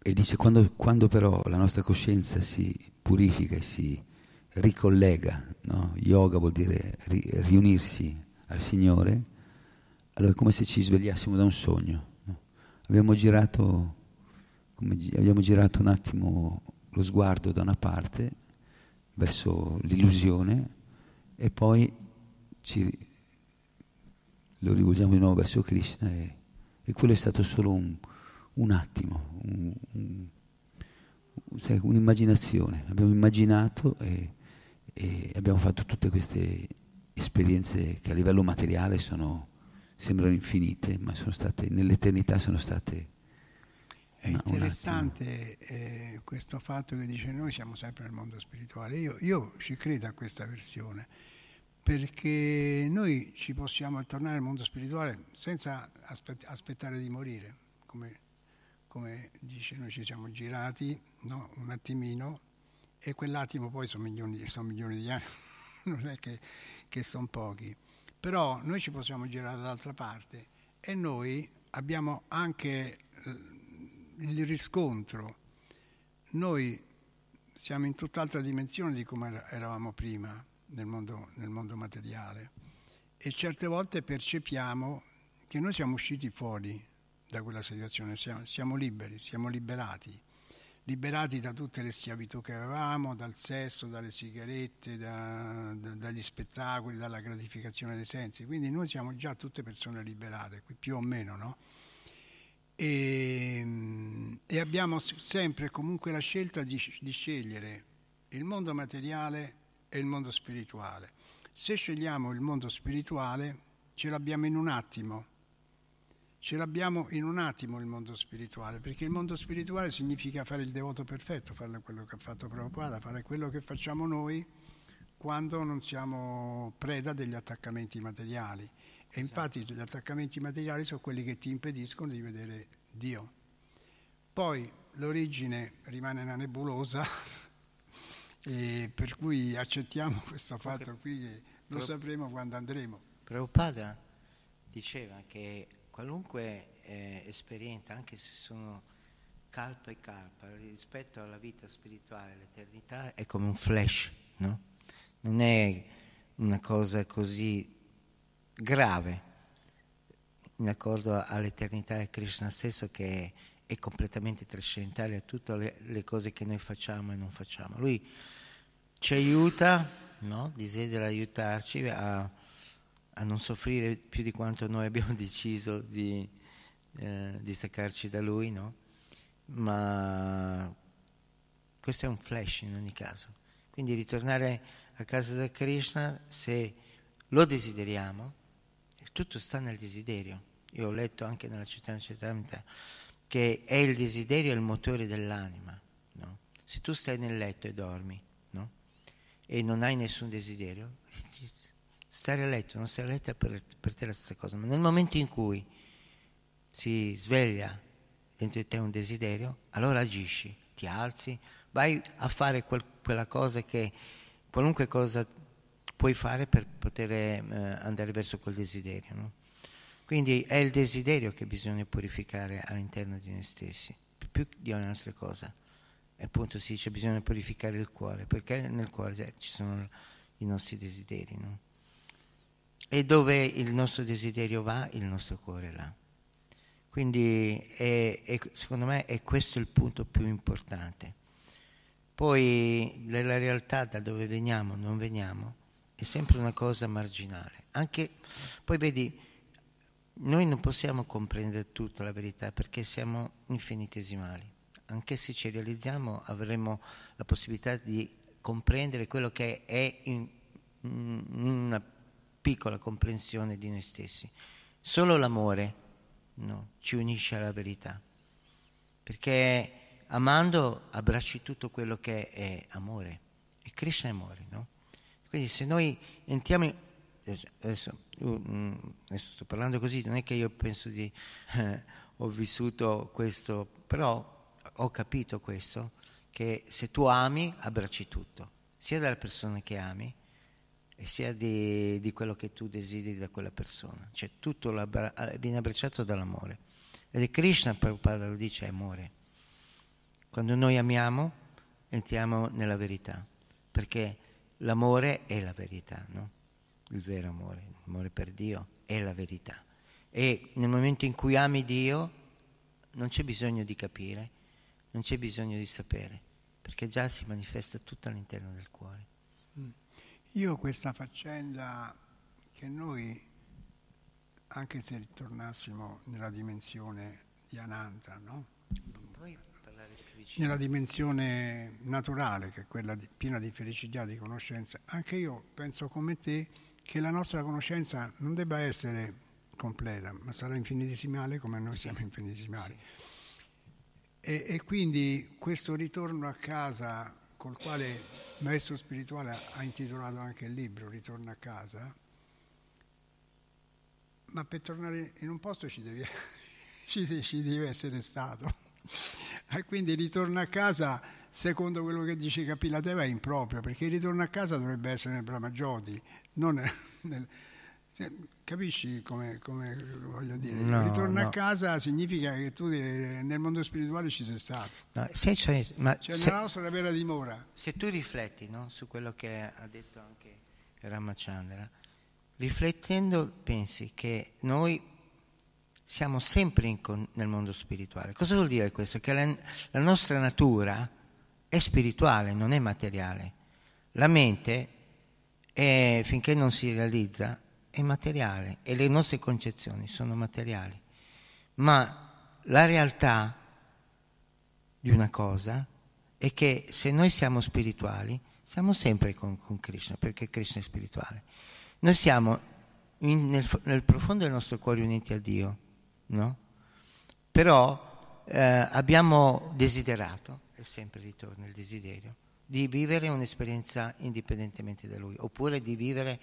E dice quando, quando però la nostra coscienza si purifica e si ricollega, no? yoga vuol dire ri- riunirsi al Signore, allora è come se ci svegliassimo da un sogno. No? Abbiamo, girato, gi- abbiamo girato un attimo lo sguardo da una parte verso l'illusione e poi ci, lo rivolgiamo di nuovo verso Krishna e, e quello è stato solo un, un attimo, un, un, un'immaginazione. Abbiamo immaginato e e abbiamo fatto tutte queste esperienze che a livello materiale sono, sembrano infinite, ma sono state, nell'eternità sono state... È interessante eh, questo fatto che dice noi siamo sempre nel mondo spirituale. Io, io ci credo a questa versione perché noi ci possiamo tornare al mondo spirituale senza aspett- aspettare di morire, come, come, dice noi ci siamo girati no, un attimino e quell'attimo poi sono milioni, sono milioni di anni, non è che, che sono pochi. Però noi ci possiamo girare dall'altra parte e noi abbiamo anche eh, il riscontro. Noi siamo in tutt'altra dimensione di come eravamo prima nel mondo, nel mondo materiale e certe volte percepiamo che noi siamo usciti fuori da quella situazione, siamo, siamo liberi, siamo liberati liberati da tutte le schiavitù che avevamo, dal sesso, dalle sigarette, da, da, dagli spettacoli, dalla gratificazione dei sensi. Quindi noi siamo già tutte persone liberate, più o meno, no? E, e abbiamo sempre comunque la scelta di, di scegliere il mondo materiale e il mondo spirituale. Se scegliamo il mondo spirituale, ce l'abbiamo in un attimo Ce l'abbiamo in un attimo il mondo spirituale, perché il mondo spirituale significa fare il devoto perfetto, fare quello che ha fatto Prabhupada, fare quello che facciamo noi quando non siamo preda degli attaccamenti materiali. E infatti gli attaccamenti materiali sono quelli che ti impediscono di vedere Dio. Poi l'origine rimane una nebulosa, per cui accettiamo questo fatto qui che lo sapremo quando andremo. Prabhupada diceva che qualunque eh, esperienza, anche se sono calpa e calpa, rispetto alla vita spirituale, l'eternità è come un flash, no? Non è una cosa così grave, in accordo all'eternità di Krishna stesso che è, è completamente trascendentale a tutte le, le, cose che noi facciamo e non facciamo. Lui ci aiuta, no? desidera aiutarci a a non soffrire più di quanto noi abbiamo deciso di, eh, di staccarci da lui, no? Ma questo è un flash in ogni caso. Quindi ritornare a casa da Krishna, se lo desideriamo, tutto sta nel desiderio. Io ho letto anche nella città Cetamita che è il desiderio il motore dell'anima. No? Se tu stai nel letto e dormi no? e non hai nessun desiderio, stare a letto, non stare a letto per, per te la stessa cosa, ma nel momento in cui si sveglia dentro di te un desiderio, allora agisci, ti alzi, vai a fare quel, quella cosa che, qualunque cosa puoi fare per poter eh, andare verso quel desiderio. No? Quindi è il desiderio che bisogna purificare all'interno di noi stessi, più di ogni altra cosa. E appunto si dice bisogna purificare il cuore, perché nel cuore ci sono i nostri desideri. No? E dove il nostro desiderio va, il nostro cuore là. Quindi è, è, secondo me è questo il punto più importante. Poi nella realtà da dove veniamo, non veniamo, è sempre una cosa marginale. Anche, poi vedi, noi non possiamo comprendere tutta la verità perché siamo infinitesimali. Anche se ci realizziamo avremo la possibilità di comprendere quello che è in, in una piccola comprensione di noi stessi. Solo l'amore no, ci unisce alla verità, perché amando abbracci tutto quello che è amore, e Krishna è amore. No? Quindi se noi entriamo adesso, mm, adesso, sto parlando così, non è che io penso di eh, ho vissuto questo, però ho capito questo, che se tu ami abbracci tutto, sia dalla persona che ami, e sia di, di, quello che tu desideri da quella persona. Cioè tutto viene abbracciato dall'amore. Ed Krishna, Prabhupada lo dice, è amore. Quando noi amiamo, entriamo nella verità, perché l'amore è la verità, no? Il vero amore, l'amore per Dio è la verità. E nel momento in cui ami Dio, non c'è bisogno di capire, non c'è bisogno di sapere, perché già si manifesta tutto all'interno del cuore. Io questa faccenda che noi, anche se ritornassimo nella dimensione di Ananta, no? Nella dimensione naturale, che è quella di, piena di felicità, di conoscenza, anche io penso come te che la nostra conoscenza non debba essere completa, ma sarà infinitesimale come noi sì. siamo infinitesimali. Sì. E, e quindi questo ritorno a casa col quale il maestro spirituale ha intitolato anche il libro Ritorno a casa, ma per tornare in un posto ci devi, ci, ci devi essere stato. E quindi il ritorno a casa, secondo quello che dice Capilateva, è improprio, perché il ritorno a casa dovrebbe essere nel Brahma Jyoti, non nel, capisci come, come, voglio dire? No, Ritorno no. a casa significa che tu eh, nel mondo spirituale ci sei stato. No, se, cioè, ma Cioè se- nella nostra vera dimora. Se tu rifletti no, su quello che ha detto anche Ramachandra, riflettendo pensi che noi siamo sempre con- nel mondo spirituale. Cosa vuol dire questo? Che la, la nostra natura è spirituale, non è materiale. La mente, è- finché non si realizza, è materiale e le nostre concezioni sono materiali. Ma la realtà di una cosa è che se noi siamo spirituali, siamo sempre con, con Krishna, perché Krishna è spirituale. Noi siamo in- nel, nel profondo del nostro cuore uniti a Dio, no? Però eh, abbiamo desiderato, è sempre ritorno il desiderio, di vivere un'esperienza indipendentemente da Lui, oppure di vivere,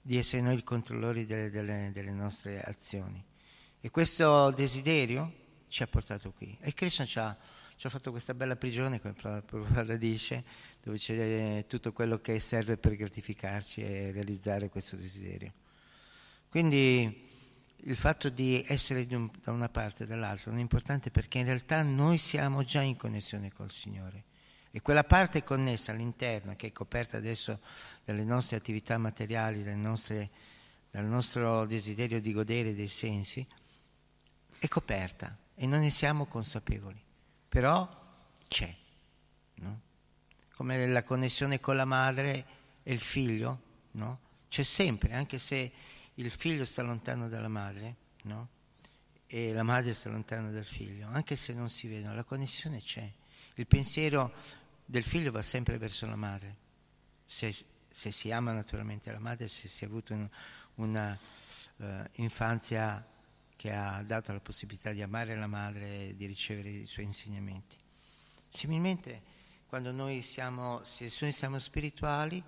di essere noi i controllori delle, delle- delle nostre azioni. E questo desiderio ci ha portato qui. E Krishna ci ha, ci ha fatto questa bella prigione, come Prabhupada dice, dove c'è tutto quello che serve per gratificarci e realizzare questo desiderio. Quindi il fatto di essere di un- da una parte e dall'altra non è importante perché in realtà noi siamo già in connessione col Signore. E quella parte connessa all'interno, che è coperta adesso dalle nostre attività materiali, nostre- dal nostro desiderio di godere dei sensi, è coperta e non ne siamo consapevoli. Però c'è. no? Come la connessione con la madre e il figlio, no? c'è sempre, anche se il figlio sta lontano dalla madre, no? e la madre sta lontana dal figlio, anche se non si vedono, la connessione c'è. Il pensiero del figlio va sempre verso la madre, se, se si ama naturalmente la madre, se si è avuto un- una eh, infanzia che ha dato la possibilità di amare la madre e di ricevere i suoi insegnamenti. Similmente, quando noi siamo, se noi siamo spirituali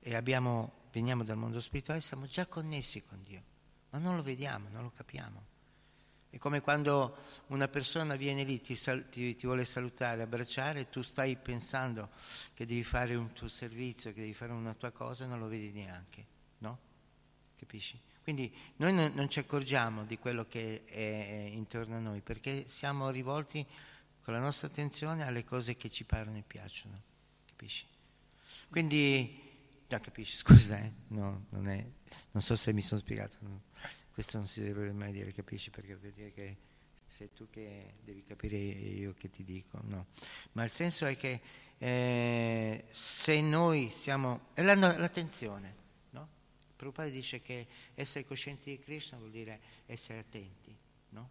e abbiamo, veniamo dal mondo spirituale, siamo già connessi con Dio, ma non lo vediamo, non lo capiamo. È come quando una persona viene lì, ti, sal- ti- ti vuole salutare, abbracciare, e tu stai pensando che devi fare un tuo servizio, che devi fare una tua cosa e non lo vedi neanche, no? Capisci? Quindi noi non, non ci accorgiamo di quello che è intorno a noi perché siamo rivolti con la nostra attenzione alle cose che ci parono e piacciono, capisci? Quindi, no, capisci, scusa, eh? no, non, è, non so se mi sono spiegato, no. questo non si deve mai dire, capisci? Perché vuol dire che sei tu che devi capire io che ti dico, no. Ma il senso è che eh, se noi siamo... è la- l'attenzione, no? Prabhupada dice che essere coscienti di Krishna vuol dire essere attenti, no?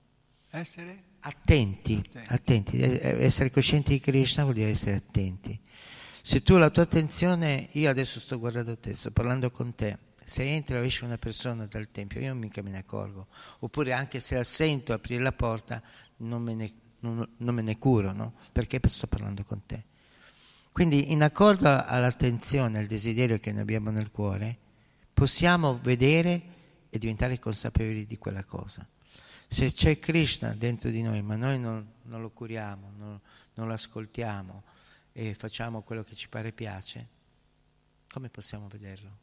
Essere? Attenti, Attenti. attenti. Eh, Essere coscienti di Krishna vuol dire essere attenti. Se tu la tua attenzione, io adesso sto guardando te, sto parlando con te, se entra o esce una persona dal Tempio, io mica me ne accorgo. Oppure anche se la sento aprire la porta, non me ne, non- non me ne curo, no? Perché sto parlando con te. Quindi in accordo all'attenzione, al desiderio che noi abbiamo nel cuore, possiamo vedere e diventare consapevoli di quella cosa. Se c'è Krishna dentro di noi, ma noi non, non lo curiamo, non, non lo ascoltiamo e facciamo quello che ci pare piace, come possiamo vederlo?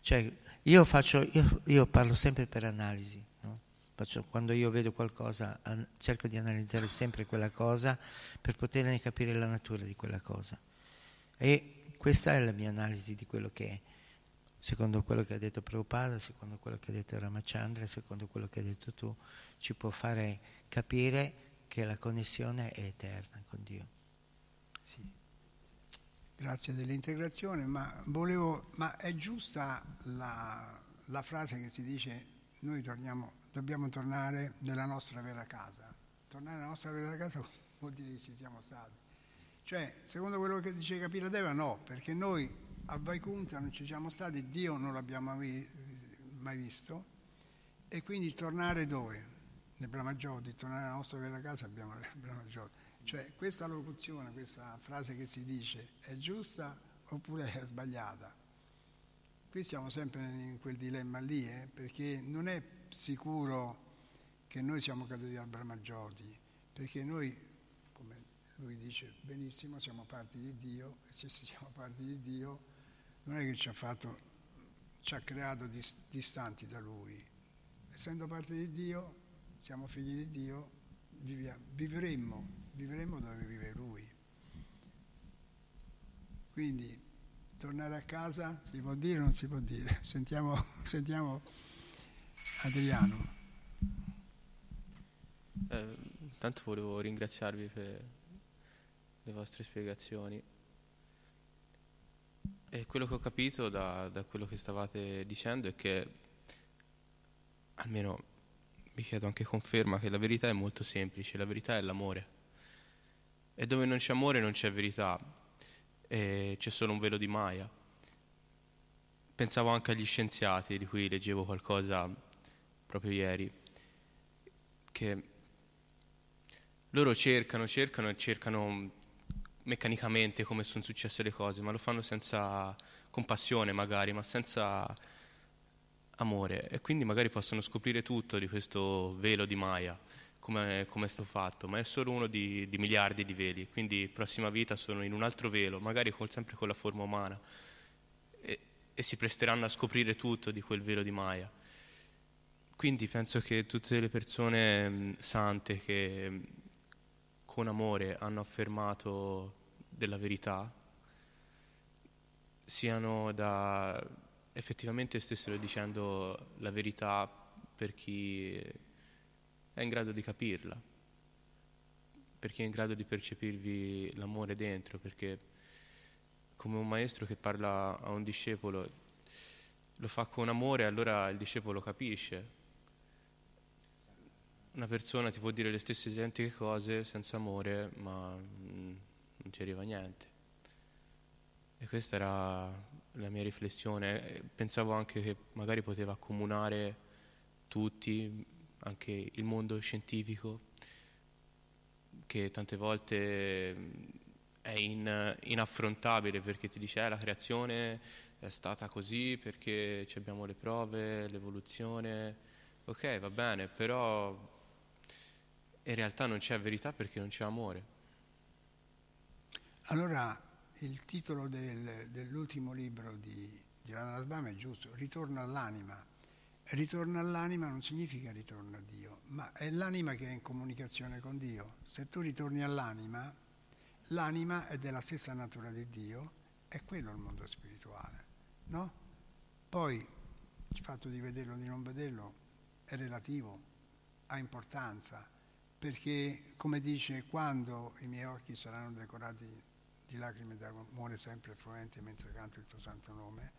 Cioè, io, faccio, io, io parlo sempre per analisi, no? Faccio- quando io vedo qualcosa, an- cerco di analizzare sempre quella cosa per poterne capire la natura di quella cosa. E questa è la mia analisi di quello che è, secondo quello che ha detto Prabhupada, secondo quello che ha detto Ramachandra, secondo quello che hai detto tu, ci può fare capire che la connessione è eterna con Dio. Grazie dell'integrazione, ma volevo, ma è giusta la, la frase che si dice noi torniamo, dobbiamo tornare nella nostra vera casa. Tornare nella nostra vera casa vuol dire che ci siamo stati. Cioè, secondo quello che dice Capira Deva, no, perché noi a Vaikunta non ci siamo stati, Dio non l'abbiamo mai, visto, e quindi tornare dove? Nel Brahmajoti, tornare nella nostra vera casa abbiamo il Brahmajoti. Cioè, questa locuzione, questa frase che si dice, è giusta oppure è sbagliata? Qui siamo sempre in quel dilemma lì, eh, perché non è sicuro che noi siamo caduti al Brahmajoti, perché noi, come lui dice benissimo, siamo parti di Dio, e se siamo parti di Dio, non è che ci ha fatto ci ha creato dis- distanti da Lui. Essendo parte di Dio, siamo figli di Dio, vivremmo, vivremmo dove vive Lui. Quindi tornare a casa si può dire o non si può dire? Sentiamo, sentiamo Adriano. Eh, intanto volevo ringraziarvi per le vostre spiegazioni. E quello che ho capito da, da quello che stavate dicendo è che, almeno vi chiedo anche conferma, che la verità è molto semplice, la verità è l'amore. E dove non c'è amore non c'è verità, e c'è solo un velo di Maya. Pensavo anche agli scienziati, di cui leggevo qualcosa proprio ieri, che loro cercano, cercano e cercano meccanicamente come sono successe le cose, ma lo fanno senza compassione magari, ma senza amore. E quindi magari possono scoprire tutto di questo velo di Maya, come, come è stato fatto, ma è solo uno di, di, miliardi di veli, quindi prossima vita sono in un altro velo, magari col, sempre con la forma umana e, e si presteranno a scoprire tutto di quel velo di Maya. Quindi penso che tutte le persone mh, sante che con amore hanno affermato della verità siano da effettivamente stessero dicendo la verità per chi è in grado di capirla, per chi è in grado di percepirvi l'amore dentro, perché come un maestro che parla a un discepolo lo fa con amore, allora il discepolo capisce una persona ti può dire le stesse identiche cose senza amore, ma mm, non ci arriva niente. E questa era la mia riflessione. Pensavo anche che magari poteva accomunare tutti, anche il mondo scientifico, che tante volte mm, è in, inaffrontabile perché ti dice eh, la creazione è stata così perché abbiamo le prove, l'evoluzione. Ok, va bene, però in realtà non c'è verità perché non c'è amore. Allora il titolo del, dell'ultimo libro di, di Radha è giusto, Ritorno all'anima. Ritorno all'anima non significa ritorno a Dio, ma è l'anima che è in comunicazione con Dio. Se tu ritorni all'anima, l'anima è della stessa natura di Dio, è quello il mondo spirituale, no? Poi il fatto di vederlo o di non vederlo è relativo, ha importanza perché come dice quando i miei occhi saranno decorati di lacrime d'amore sempre fluenti mentre canto il tuo santo nome,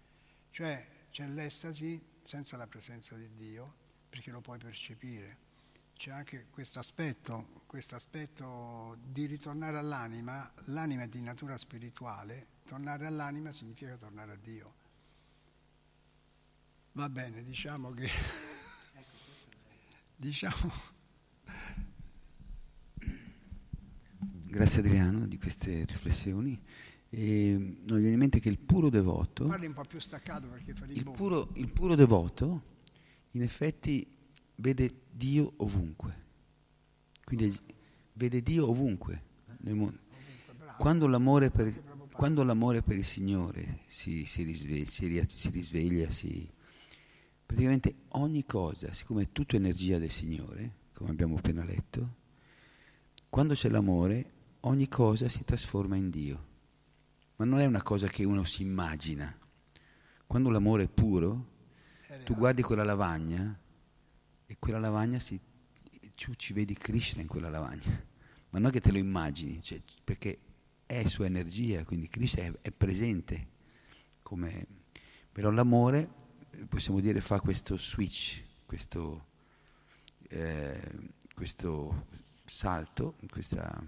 cioè c'è l'estasi senza la presenza di Dio perché lo puoi percepire. C'è anche questo aspetto, questo aspetto di ritornare all'anima, l'anima è di natura spirituale, tornare all'anima significa tornare a Dio. Va bene, diciamo che diciamo Grazie Adriano di queste riflessioni. E non viene in mente che il puro devoto. Parli un po' più staccato perché fa il puro, il puro devoto, in effetti, vede Dio ovunque. Quindi vede Dio ovunque nel mondo. Quando l'amore per, quando l'amore per il Signore si, si, risveglia, si, si risveglia si, praticamente ogni cosa, siccome è tutta energia del Signore, come abbiamo appena letto, quando c'è l'amore ogni cosa si trasforma in Dio. Ma non è una cosa che uno si immagina. Quando l'amore è puro, tu guardi quella lavagna e quella lavagna si, tu ci vedi Krishna in quella lavagna. Ma non è che te lo immagini, cioè, perché è sua energia, quindi Krishna è, è presente. Come, però l'amore, possiamo dire, fa questo switch, questo, eh, questo salto, questa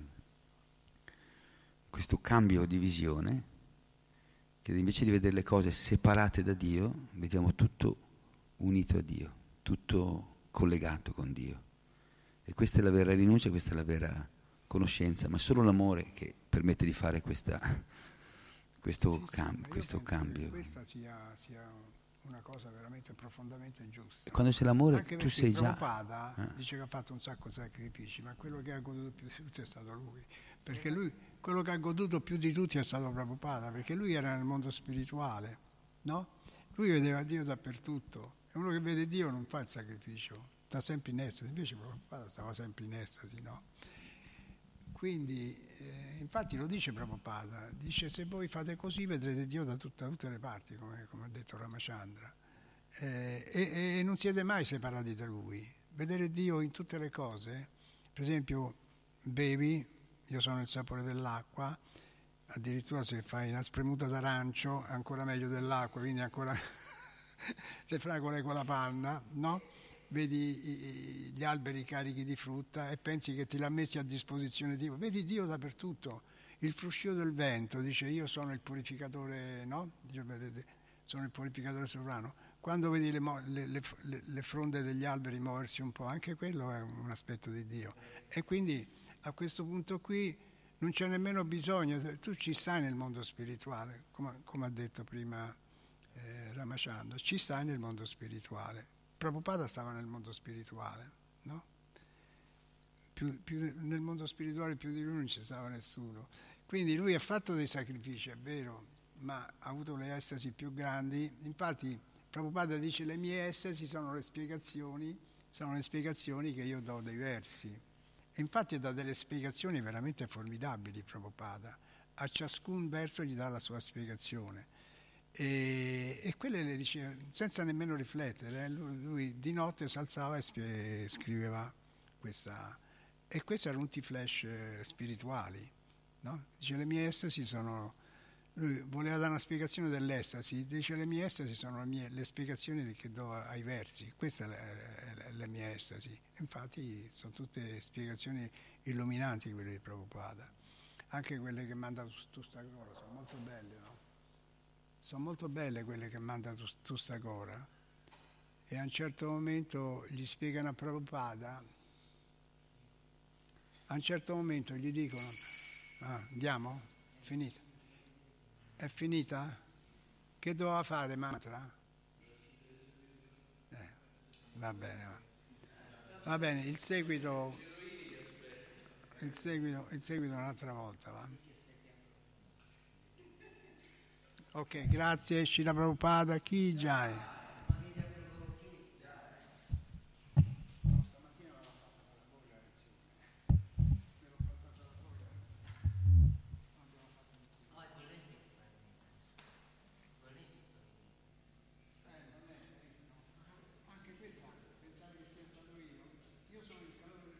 questo cambio di visione, che invece di vedere le cose separate da Dio, vediamo tutto unito a Dio, tutto collegato con Dio. E questa è la vera rinuncia, questa è la vera conoscenza, ma solo l'amore che permette di fare questa, questo, sì, cam- questo cambio. Che questa sia, sia, una cosa veramente profondamente giusta. E quando c'è l'amore Anche tu sei già... Prabhupada eh. dice che ha fatto un sacco di sacrifici, ma quello che ha goduto più di tutti è stato lui, perché lui quello che ha goduto più di tutti è stato Prabhupada, perché lui era nel mondo spirituale, no? Lui vedeva Dio dappertutto. E uno che vede Dio non fa il sacrificio, sta sempre in estasi. Invece Prabhupada stava sempre in estasi, no? Quindi, eh, infatti lo dice Prabhupada, dice se voi fate così vedrete Dio da, tutta, tutte le parti, come, come, ha detto Ramachandra. Eh, e, e non siete mai separati da Lui. Vedere Dio in tutte le cose, per esempio bevi, io sono il sapore dell'acqua, addirittura se fai una spremuta d'arancio è ancora meglio dell'acqua, quindi ancora le fragole con la panna, no? Vedi gli alberi carichi di frutta e pensi che ti l'ha messi a disposizione Dio. Vedi Dio dappertutto. Il fruscio del vento dice io sono il purificatore, no? Dice, vedete, sono il purificatore sovrano. Quando vedi le, le, le, le fronde degli alberi muoversi un po', anche quello è un aspetto di Dio. E quindi a questo punto qui non c'è nemmeno bisogno, tu ci stai nel mondo spirituale, come, come ha detto prima eh, Ramachandra, ci stai nel mondo spirituale. Prabhupada stava nel mondo spirituale, no? Più, più, nel mondo spirituale più di lui non ci stava nessuno. Quindi lui ha fatto dei sacrifici, è vero, ma ha avuto le estasi più grandi. Infatti Prabhupada dice le mie estasi sono le spiegazioni, sono le spiegazioni che io do dei versi. E infatti dà delle spiegazioni veramente formidabili Prabhupada. A ciascun verso gli dà la sua spiegazione. E, e quelle le diceva senza nemmeno riflettere. Lui, lui di notte si alzava e spie, scriveva questa. E questi erano tutti flash spirituali. No? Dice le mie estasi sono... Lui voleva dare una spiegazione dell'estasi, dice le mie estasi sono le, mie, le spiegazioni che do ai versi, questa è la, la mia estasi. Infatti sono tutte spiegazioni illuminanti quelle di Prabhupada, anche quelle che manda Tustagora, sono molto belle, no? Sono molto belle quelle che manda Tustagora e a un certo momento gli spiegano a Prabhupada, a un certo momento gli dicono, ah, andiamo? Finito. È finita? Che doveva fare Matra? Eh, va bene, va. va. bene, il seguito, il seguito, il seguito un'altra volta, va. Ok, grazie, Shila Prabhupada, chi già